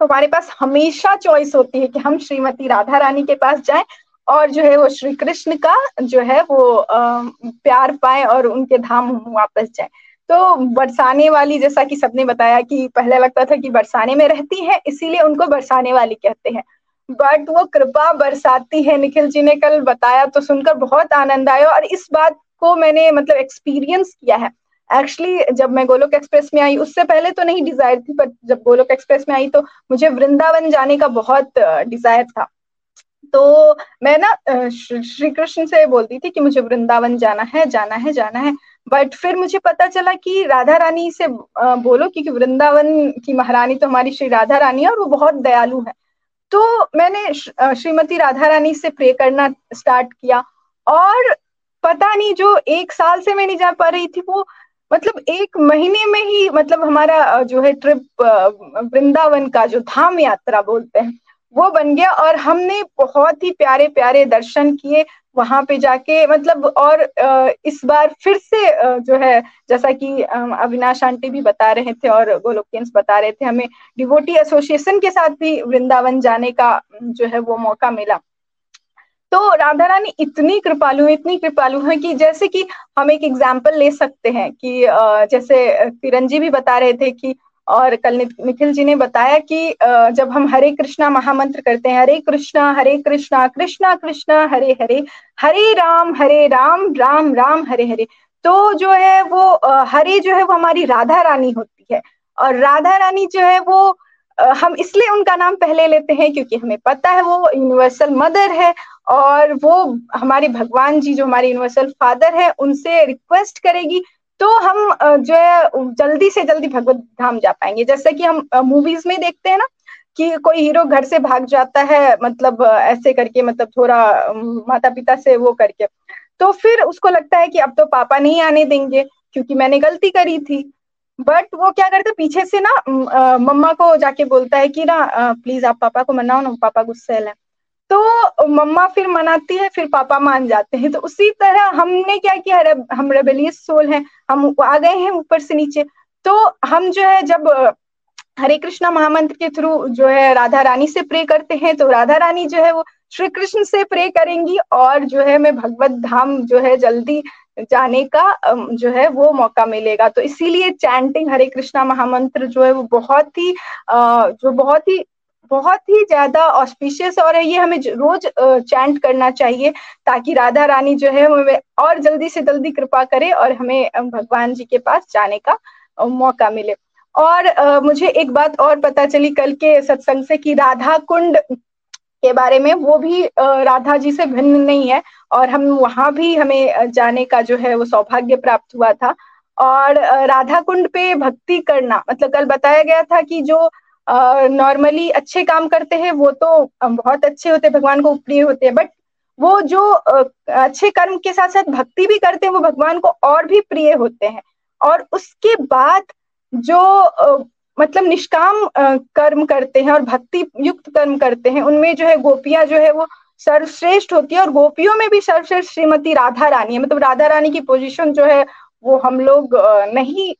तो हमारे पास हमेशा चॉइस होती है कि हम श्रीमती राधा रानी के पास जाएँ और जो है वो श्री कृष्ण का जो है वो आ, प्यार पाए और उनके धाम वापस जाए। तो बरसाने वाली जैसा कि सबने बताया कि पहले लगता था कि बरसाने में रहती है इसीलिए उनको बरसाने वाली कहते हैं। बट वो कृपा बरसाती है, निखिल जी ने कल बताया तो सुनकर बहुत आनंद आया और इस बात को मैंने मतलब एक्सपीरियंस किया है। एक्चुअली जब मैं गोलोक एक्सप्रेस में आई, उससे पहले तो नहीं डिज़ायर थी पर जब गोलोक एक्सप्रेस में आई तो मुझे वृंदावन जाने का बहुत डिज़ायर था। तो मैं ना श्री कृष्ण से बोलती थी कि मुझे वृंदावन जाना है जाना है जाना है। बट फिर मुझे पता चला कि राधा रानी से बोलो, क्योंकि वृंदावन की महारानी तो हमारी श्री राधा रानी है और वो बहुत दयालु है। तो मैंने श्रीमती राधा रानी से प्रे करना स्टार्ट किया और पता नहीं जो एक साल से मैं नहीं जा पा रही थी वो मतलब एक महीने में ही मतलब हमारा जो है ट्रिप वृंदावन का जो धाम यात्रा बोलते हैं वो बन गया और हमने बहुत ही प्यारे प्यारे दर्शन किए वहाँ पे जाके। मतलब और इस बार फिर से जो है, जैसा कि अविनाश आंटी भी बता रहे थे और गोलोकियंस बता रहे थे, हमें डिवोटी एसोसिएशन के साथ भी वृंदावन जाने का जो है, वो मौका मिला। तो राधा रानी इतनी कृपालु इतनी कृपालु है कि जैसे कि हम एक एग्ज़ाम्पल ले सकते हैं कि जैसे किरण जी भी बता रहे थे कि और कल निखिल जी ने बताया कि जब हम हरे कृष्णा महामंत्र करते हैं, हरे कृष्णा हरे कृष्णा कृष्णा कृष्णा, हरे हरे हरे राम हरे राम राम राम, हरे हरे तो जो है वो हरे जो है वो हमारी राधा रानी होती है। और राधा रानी जो है वो हम इसलिए उनका नाम पहले लेते हैं क्योंकि हमें पता है वो यूनिवर्सल मदर है और वो हमारे भगवान जी जो हमारे यूनिवर्सल फादर है, उनसे रिक्वेस्ट करेगी तो हम जो है, जल्दी से जल्दी भगवत धाम जा पाएँगे। जैसे कि हम मूवीज़ में देखते हैं ना, कि कोई हीरो घर से भाग जाता है मतलब ऐसे करके मतलब थोड़ा माता पिता से वो करके। तो फिर उसको लगता है कि अब तो पापा नहीं आने देंगे, क्योंकि मैंने गलती करी थी। बट वो क्या करते, पीछे से ना मम्मा को जाके बोलता है कि ना प्लीज़ आप पापा को मनाओ ना, पापा गुस्से है। तो मम्मा फिर मनाती है, फिर पापा मान जाते हैं। तो उसी तरह हमने क्या किया? हम रेबेलियस सोल हैं। हम आ गए हैं ऊपर से नीचे। तो हम जो है, जब हरे कृष्णा महामंत्र के थ्रू जो है, राधा रानी से प्रे करते हैं तो राधा रानी जो है, वो श्री कृष्ण से प्रे करेंगी और जो है, मैं भगवत धाम जो है, जल्दी जाने का जो है, वो मौका मिलेगा। तो इसीलिए चैंटिंग हरे कृष्णा महामंत्र जो है, वो बहुत ही जो बहुत ही बहुत ही ज़्यादा ऑस्पिशियस और है ये हमें रोज चैंट करना चाहिए ताकि राधा रानी जो है हमें और जल्दी से जल्दी कृपा करे और हमें भगवान जी के पास जाने का मौका मिले। और मुझे एक बात और पता चली कल के सत्संग से कि राधा कुंड के बारे में वो भी राधा जी से भिन्न नहीं है और हम वहाँ भी हमें जाने का जो है वो सौभाग्य प्राप्त हुआ था। और राधा कुंड पे भक्ति करना मतलब कल बताया गया था कि जो नॉर्मली अच्छे काम करते हैं, वो तो बहुत अच्छे होते हैं, भगवान को प्रिय होते हैं बट वो जो अच्छे कर्म के साथ साथ भक्ति भी करते हैं, वो भगवान को और भी प्रिय होते हैं। और उसके बाद जो मतलब निष्काम कर्म करते हैं और भक्ति युक्त कर्म करते हैं, उनमें जो है गोपियाँ जो है वो सर्वश्रेष्ठ होती है और गोपियों में भी सर्वश्रेष्ठ श्रीमती राधा रानी है। मतलब राधा रानी की पोजीशन जो है, वो हम लोग नहीं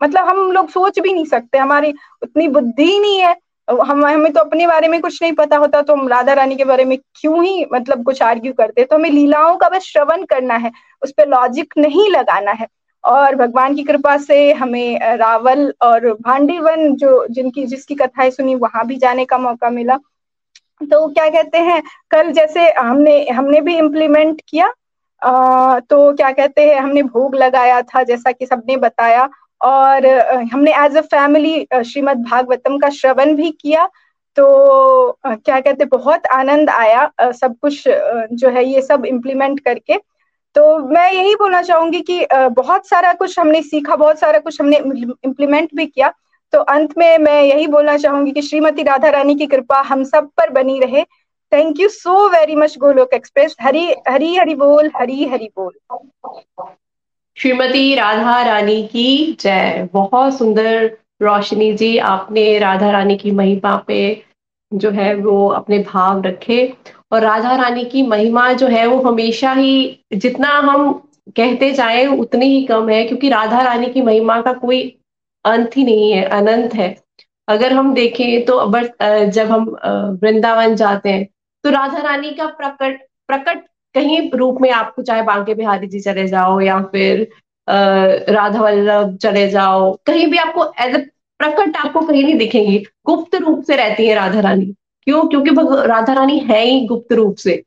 मतलब हम लोग सोच भी नहीं सकते हमारी उतनी बुद्धि नहीं है। हम हमें तो अपने बारे में कुछ नहीं पता होता तो हम राधा रानी के बारे में क्यों ही मतलब कुछ आर्ग्यू करते तो हमें लीलाओं का बस श्रवण करना है उस पर लॉजिक नहीं लगाना है। और भगवान की कृपा से हमें रावल और भांडीवन जो जिनकी जिसकी कथाएँ सुनी वहाँ भी जाने का मौका मिला। तो क्या कहते हैं कल जैसे हमने हमने भी इम्प्लीमेंट किया आ, तो क्या कहते हैं हमने भोग लगाया था जैसा कि सबने बताया। और हमने as a family Shrimad Bhagavatam का श्रवण भी किया तो क्या कहते, बहुत आनंद आया सब कुछ जो है ये सब इम्प्लीमेंट करके। तो मैं यही बोलना चाहूँगी कि बहुत सारा कुछ हमने सीखा, बहुत सारा कुछ हमने इम्प्लीमेंट भी किया। तो अंत में मैं यही बोलना चाहूँगी कि श्रीमती राधा रानी की कृपा हम सब पर बनी रहे। Thank you so very much Golok Express Hari Hari Hari बोल, हरी हरी बोल। श्रीमती राधा रानी की जय। बहुत सुंदर रोशनी जी, आपने राधा रानी की महिमा पे जो है वो अपने भाव रखे। और राधा रानी की महिमा जो है वो हमेशा ही जितना हम कहते जाए, उतनी ही कम है, क्योंकि राधा रानी की महिमा का कोई अंत ही नहीं है, अनंत है। अगर हम देखें तो जब हम वृंदावन जाते हैं तो राधा रानी का प्रकट प्रकट कहीं रूप में आपको चाहे बांके बिहारी जी चले जाओ या फिर राधा वल्लभ चले जाओ, कहीं भी आपको एज प्रकट आपको कहीं नहीं दिखेंगी, गुप्त रूप से रहती है राधा रानी। क्यों? क्योंकि राधा रानी है ही गुप्त रूप से।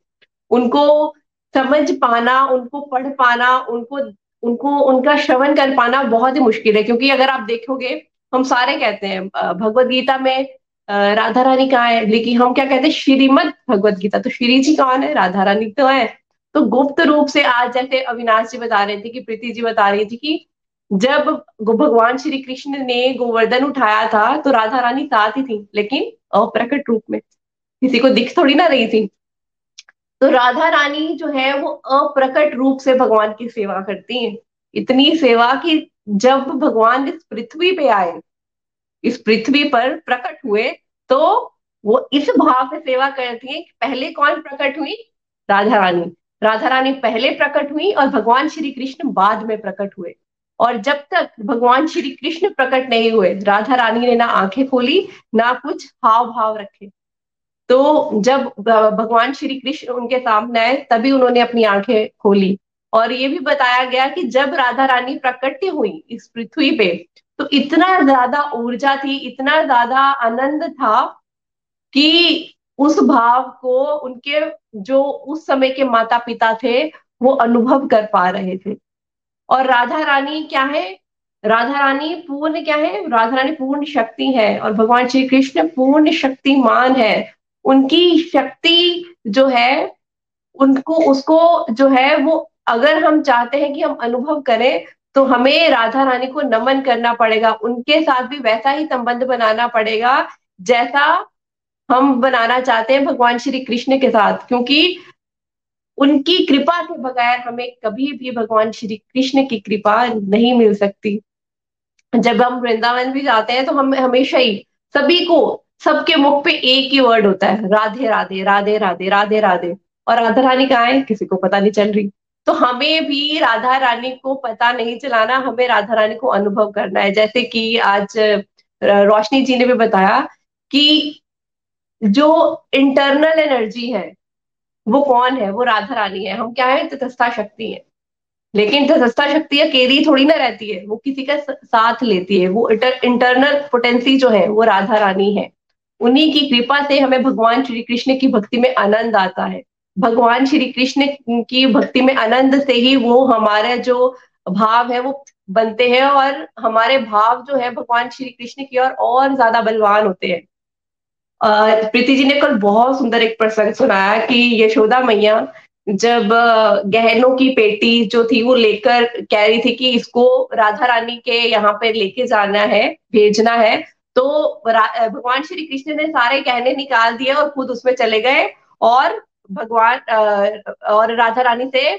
उनको समझ पाना, उनको पढ़ पाना, उनको उनको, उनका श्रवण कर पाना बहुत ही मुश्किल है, क्योंकि अगर आप देखोगे, हम सारे कहते हैं भगवत गीता में राधा रानी कहाँ है? लेकिन हम क्या कहते हैं? श्रीमद भगवत गीता। तो श्री जी कौन है? राधा रानी तो है। तो गुप्त रूप से आज जैसे अविनाश जी बता रहे थे कि प्रीति जी बता रही थी कि जब भगवान श्री कृष्ण ने गोवर्धन उठाया था तो राधा रानी साथ ही थी, लेकिन अप्रकट रूप में। किसी को दिख थोड़ी ना रही थी। तो राधा रानी जो है, वो अप्रकट रूप से भगवान की सेवा करती है। इतनी सेवा कि जब भगवान इस पृथ्वी पे आए इस पृथ्वी पर प्रकट हुए तो वो इस भाव से सेवा करती है पहले कौन प्रकट हुई? राधा रानी। राधा रानी पहले प्रकट हुई और भगवान श्री कृष्ण बाद में प्रकट हुए। और जब तक भगवान श्री कृष्ण प्रकट नहीं हुए, राधा रानी ने ना आँखें खोली, ना कुछ हाव भाव रखे। तो जब भगवान श्री कृष्ण उनके सामने आए, तभी उन्होंने अपनी आँखें खोली। और ये भी बताया गया कि जब राधा रानी प्रकट हुई इस पृथ्वी पे तो इतना ज़्यादा ऊर्जा थी, इतना ज़्यादा आनंद था कि उस भाव को उनके जो उस समय के माता पिता थे, वो अनुभव कर पा रहे थे। और राधा रानी क्या है? राधा रानी पूर्ण क्या है? राधा रानी पूर्ण शक्ति है और भगवान श्री कृष्ण पूर्ण शक्तिमान है। उनकी शक्ति जो है, उनको, उसको जो है, वो अगर हम चाहते हैं कि हम अनुभव करें तो हमें राधा रानी को नमन करना पड़ेगा, उनके साथ भी वैसा ही संबंध बनाना पड़ेगा जैसा हम बनाना चाहते हैं भगवान श्री कृष्ण के साथ, क्योंकि उनकी कृपा के बगैर हमें कभी भी भगवान श्री कृष्ण की कृपा नहीं मिल सकती। जब हम वृंदावन भी जाते हैं तो हम हमेशा ही सभी को, सबके मुख पे एक ही वर्ड होता है, राधे राधे राधे राधे राधे राधे। और राधा रानी कहाँ है? किसी को पता नहीं चल रही। तो हमें भी राधा रानी को पता नहीं चलाना, हमें राधा रानी को अनुभव करना है। जैसे कि आज रोशनी जी ने भी बताया कि जो इंटरनल एनर्जी है, वो कौन है? वो राधा रानी है। हम क्या है? तथस्था शक्ति है। लेकिन तथस्था शक्ति अकेली थोड़ी ना रहती है। वो किसी का साथ लेती है। वो इंटरनल पोटेंसी जो है, वो राधा रानी है। उन्हीं की कृपा से हमें भगवान श्री कृष्ण की भक्ति में आनंद आता है। भगवान श्री कृष्ण की भक्ति में आनंद से ही वो हमारे जो भाव है वो बनते हैं और हमारे भाव जो है भगवान श्री कृष्ण की और, और ज़्यादा बलवान होते हैं। प्रीति जी ने कल बहुत सुंदर एक प्रसंग सुनाया कि यशोदा मैया जब गहनों की पेटी जो थी वो लेकर कह रही थी कि इसको राधा रानी के यहाँ पे लेके जाना है भेजना है तो भगवान श्री कृष्ण ने सारे गहने निकाल दिए और खुद उसमें चले गए और भगवान और राधा रानी से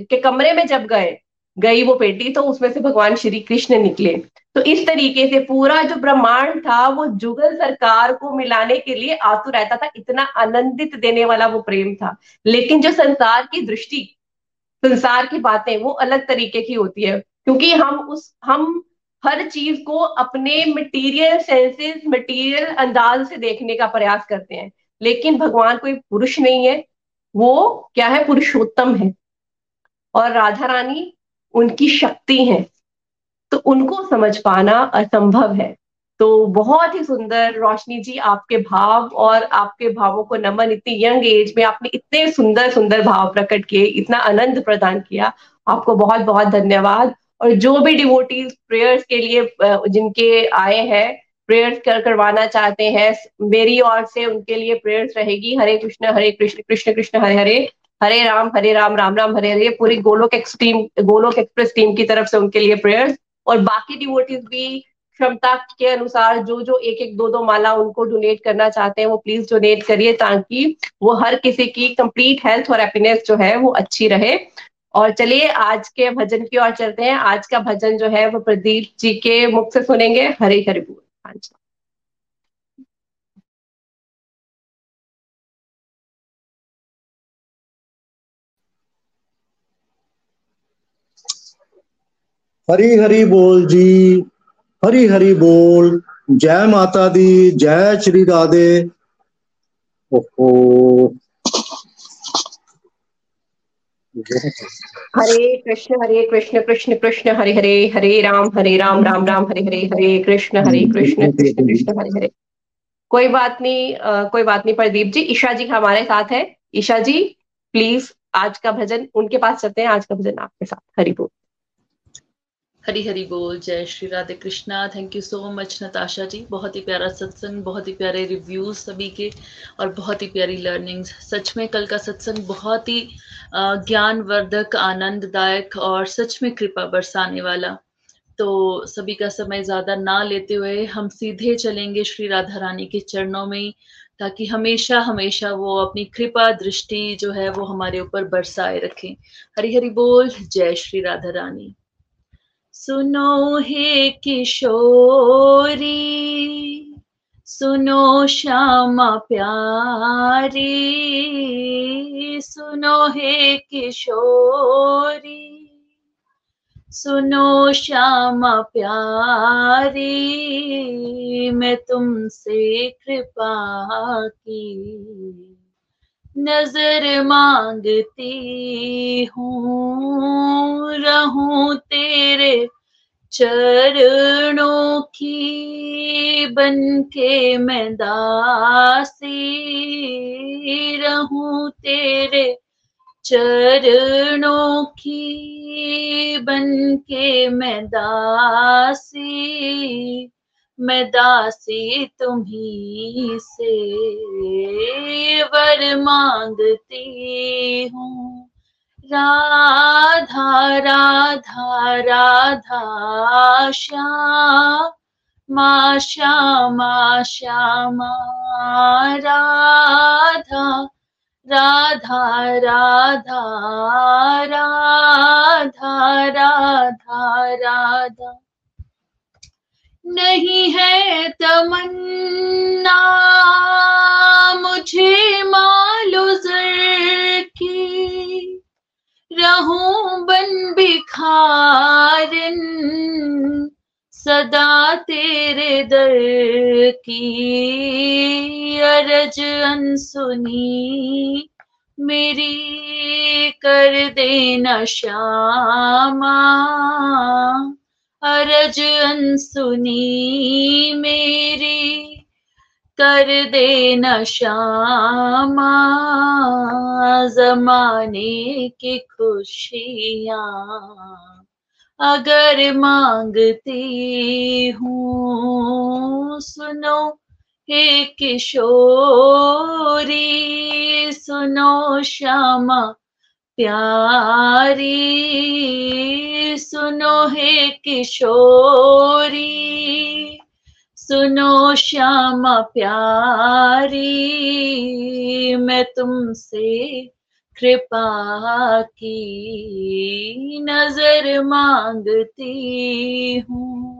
के कमरे में जब गए, गई वो पेटी तो उसमें से भगवान श्री कृष्ण निकले। तो इस तरीके से पूरा जो ब्रह्मांड था, वो जुगल सरकार को मिलाने के लिए आतुर रहता था, इतना आनंदित देने वाला वो प्रेम था। लेकिन जो संसार की दृष्टि, संसार की बातें, वो अलग तरीके की होती है। क्योंकि हम उस, हम हर चीज़ को अपने मटेरियल सेंसेस मटेरियल अंदाज से देखने का प्रयास करते हैं। लेकिन भगवान कोई पुरुष नहीं है, वो क्या है, पुरुषोत्तम है। और राधा रानी उनकी शक्ति है तो उनको समझ पाना असंभव है। तो बहुत ही सुंदर रोशनी जी, आपके भाव और आपके भावों को नमन, इतनी यंग एज में आपने इतने सुंदर सुंदर भाव प्रकट किए, इतना आनंद प्रदान किया, आपको बहुत बहुत धन्यवाद। और जो भी डिवोटीज प्रेयर्स के लिए जिनके आए हैं प्रेयर्स कर, करवाना चाहते हैं। मेरी ओर से उनके लिए प्रेयर्स रहेगी। हरे कृष्ण हरे कृष्ण कृष्ण कृष्ण, हरे हरे। हरे राम हरे राम राम राम, हरे हरे। पूरी Golok extreme Golok Express team की तरफ़ से उनके लिए प्रेयर्स और बाकी डिवोटीज भी क्षमता के अनुसार जो जो एक एक, दो दो माला उनको डोनेट करना चाहते हैं, वो प्लीज़ डोनेट करिए ताकि वो हर किसी की कंप्लीट हेल्थ और हैप्पीनेस जो है वो अच्छी रहे। और चलिए, आज के भजन की ओर चलते हैं। आज का भजन जो है वो प्रदीप जी के मुख से सुनेंगे। हरे हरे बोल। हाँ जी हरी हरी बोल जी हरी हरी बोल जय माता दी जय श्री राधे ओहो हरे कृष्ण हरे कृष्ण कृष्ण कृष्ण, हरे हरे हरे राम हरे राम राम राम, हरे हरे हरे कृष्ण हरे कृष्ण कृष्ण कृष्ण, हरे हरे। कोई बात नहीं कोई बात नहीं, प्रदीप जी, ईशा जी हमारे साथ है। ईशा जी प्लीज़ आज का भजन उनके पास चलते हैं, आज का भजन आपके साथ। हरिपुर बोल हरी हरी बोल, जय Shri Radhe Krishna. Thank you so much Natasha ji. बहुत ही प्यारा सत्संग, बहुत ही प्यारे रिव्यूज़ सभी के, और बहुत ही प्यारी लर्निंग्स सच में कल का सत्संग बहुत ही ज्ञानवर्धक, आनंददायक और सच में कृपा बरसाने वाला। तो सभी का समय ज़्यादा ना लेते हुए हम सीधे चलेंगे श्री राधा रानी के चरणों में, ताकि हमेशा हमेशा वो अपनी कृपा दृष्टि जो है वो हमारे ऊपर बरसाए रखें। हरी हरी बोल, जय श्री राधा रानी। सुनो हे किशोरी, सुनो श्यामा प्यारी, सुनो हे किशोरी, सुनो श्यामा प्यारी, मैं तुमसे कृपा की। नज़र मांगती हूँ, रहूँ तेरे चरणों की बन के मैं दासी, रहूँ तेरे चरणों की बन के मैं दासी। मैं दासी तुम्ही से वर मांगती हूँ। राधा राधा राधा श्यामा श्यामा श्यामा राधा राधा राधा राधा राधा राधा। नहीं है तमन्ना। मुझे मालो जर की रहूँ बन बिखारन सदा तेरे दर की। अरज अनसुनी, मेरी कर देना श्यामा। अरज अनसुनी मेरी, कर देना श्यामा जमाने की खुशियाँ। अगर मांगती हूँ, सुनो हे किशोरी, सुनो श्यामा प्यारी, सुनो हे किशोरी, सुनो श्यामा प्यारी, मैं तुमसे कृपा की नज़र मांगती हूँ।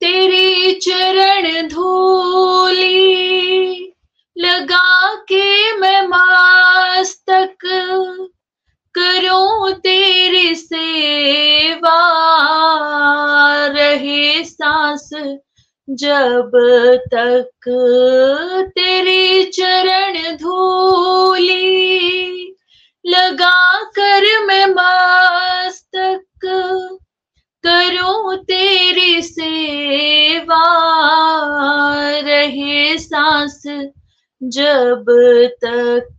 तेरी चरण धूली लगा के मैं मस्तक करूँ तेरी सेवा। रहे सांस जब तक तेरी चरण धूली। लगा कर मैं मस्तक करूँ तेरी सेवा। रहे सांस जब तक,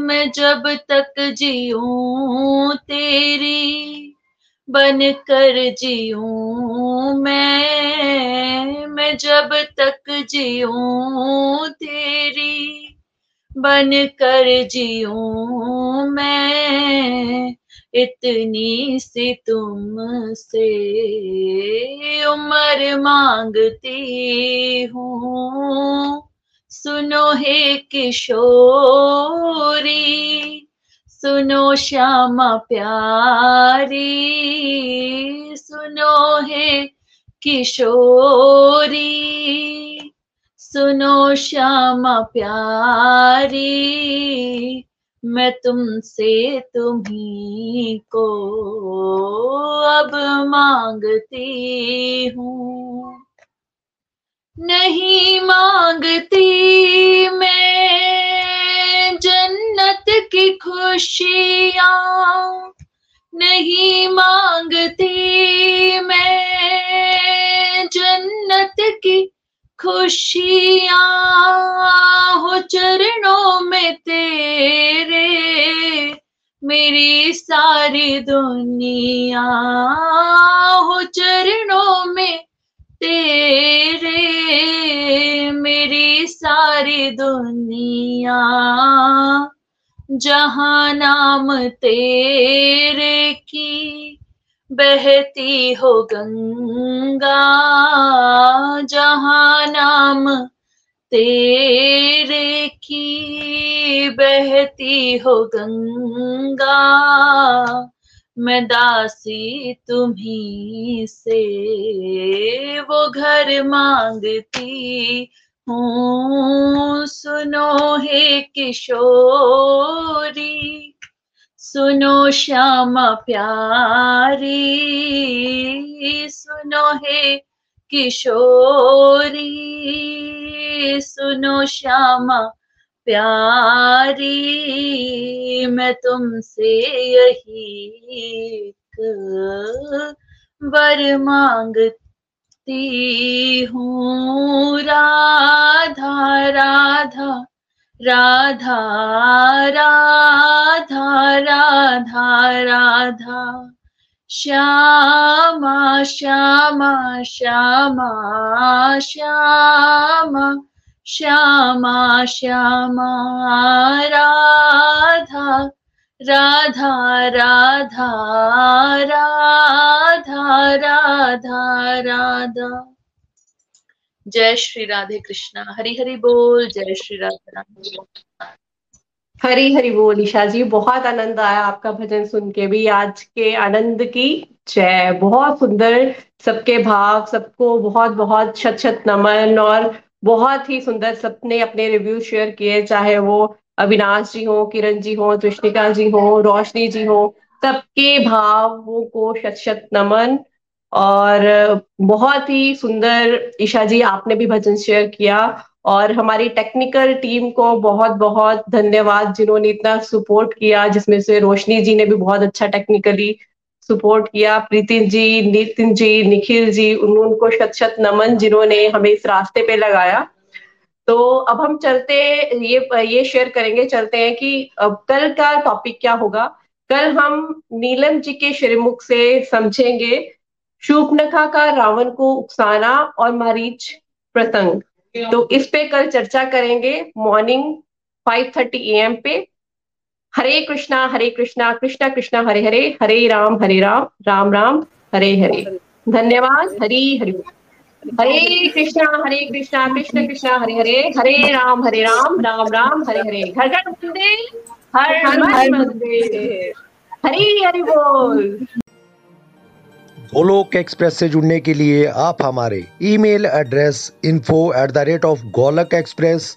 मैं जब तक जीऊं तेरी बन कर जीऊं मैं मैं जब तक जीऊं तेरी बन कर जीऊं मैं, इतनी सी तुमसे उम्र मांगती हूँ। सुनो हे किशोरी, सुनो श्यामा प्यारी, सुनो हे किशोरी, सुनो श्यामा प्यारी, मैं तुमसे तुम्ही को अब मांगती हूँ। नहीं मांगती मैं जन्नत की खुशियाँ। नहीं मांगती मैं जन्नत की खुशियाँ। हो चरणों में तेरे, मेरी सारी दुनिया। हो चरणों में तेरे मेरी सारी दुनिया, जहाँ नाम तेरे की बहती हो गंगा, जहाँ नाम तेरे की बहती हो गंगा। मैं दासी तुम्ही से, वो घर मांगती हूँ। सुनो हे किशोरी, सुनो श्यामा प्यारी, सुनो हे किशोरी, सुनो श्यामा प्यारी, मैं तुमसे यही वर मांगती हूँ। राधा राधा राधा राधा राधा राधा, श्यामा श्यामा श्यामा श्यामा। श्यामा श्यामा, राधा राधा राधा राधा राधा राधा। जय श्री राधे कृष्णा। हरि हरि बोल। जय श्री राधा हरी हरी बोल। ईशा जी, बहुत आनंद आया आपका भजन सुन के भी। आज के आनंद की जय। बहुत सुंदर सबके भाव, सबको बहुत बहुत छत छत नमन और बहुत ही सुंदर सबने अपने रिव्यू शेयर किए, चाहे वो अविनाश जी हो, किरण जी हो कृष्णिका जी हो, रोशनी जी हो, सबके भावों को शत शत नमन। और बहुत ही सुंदर ईशा जी, आपने भी भजन शेयर किया। और हमारी टेक्निकल टीम को बहुत बहुत धन्यवाद, जिन्होंने इतना सपोर्ट किया, जिसमें से रोशनी जी ने भी बहुत अच्छा टेक्निकली सपोर्ट किया प्रीति जी, नितिन जी, निखिल जी उनको शत शत नमन जिन्होंने हमें इस रास्ते पे लगाया। तो अब हम चलते, ये ये शेयर करेंगे, चलते हैं कि अब कल का टॉपिक क्या होगा? कल हम नीलम जी के श्रीमुख से समझेंगे शूपनखा का रावण को उकसाना और मारीच प्रसंग। तो इस पे कल चर्चा करेंगे मॉर्निंग 5:30 एएम पे। हरे कृष्णा हरे कृष्णा कृष्णा कृष्णा हरे हरे हरे राम हरे राम राम राम हरे हरे। धन्यवाद हरी हरि। हरे कृष्णा हरे कृष्णा कृष्ण कृष्णा हरे हरे हरे राम हरे राम राम राम हरे हरे। घर घर मंदिर हर हर मंदिर। हरी हरि बोल। गोलोक एक्सप्रेस से जुड़ने के लिए आप हमारे email address info at the rate of Golok Express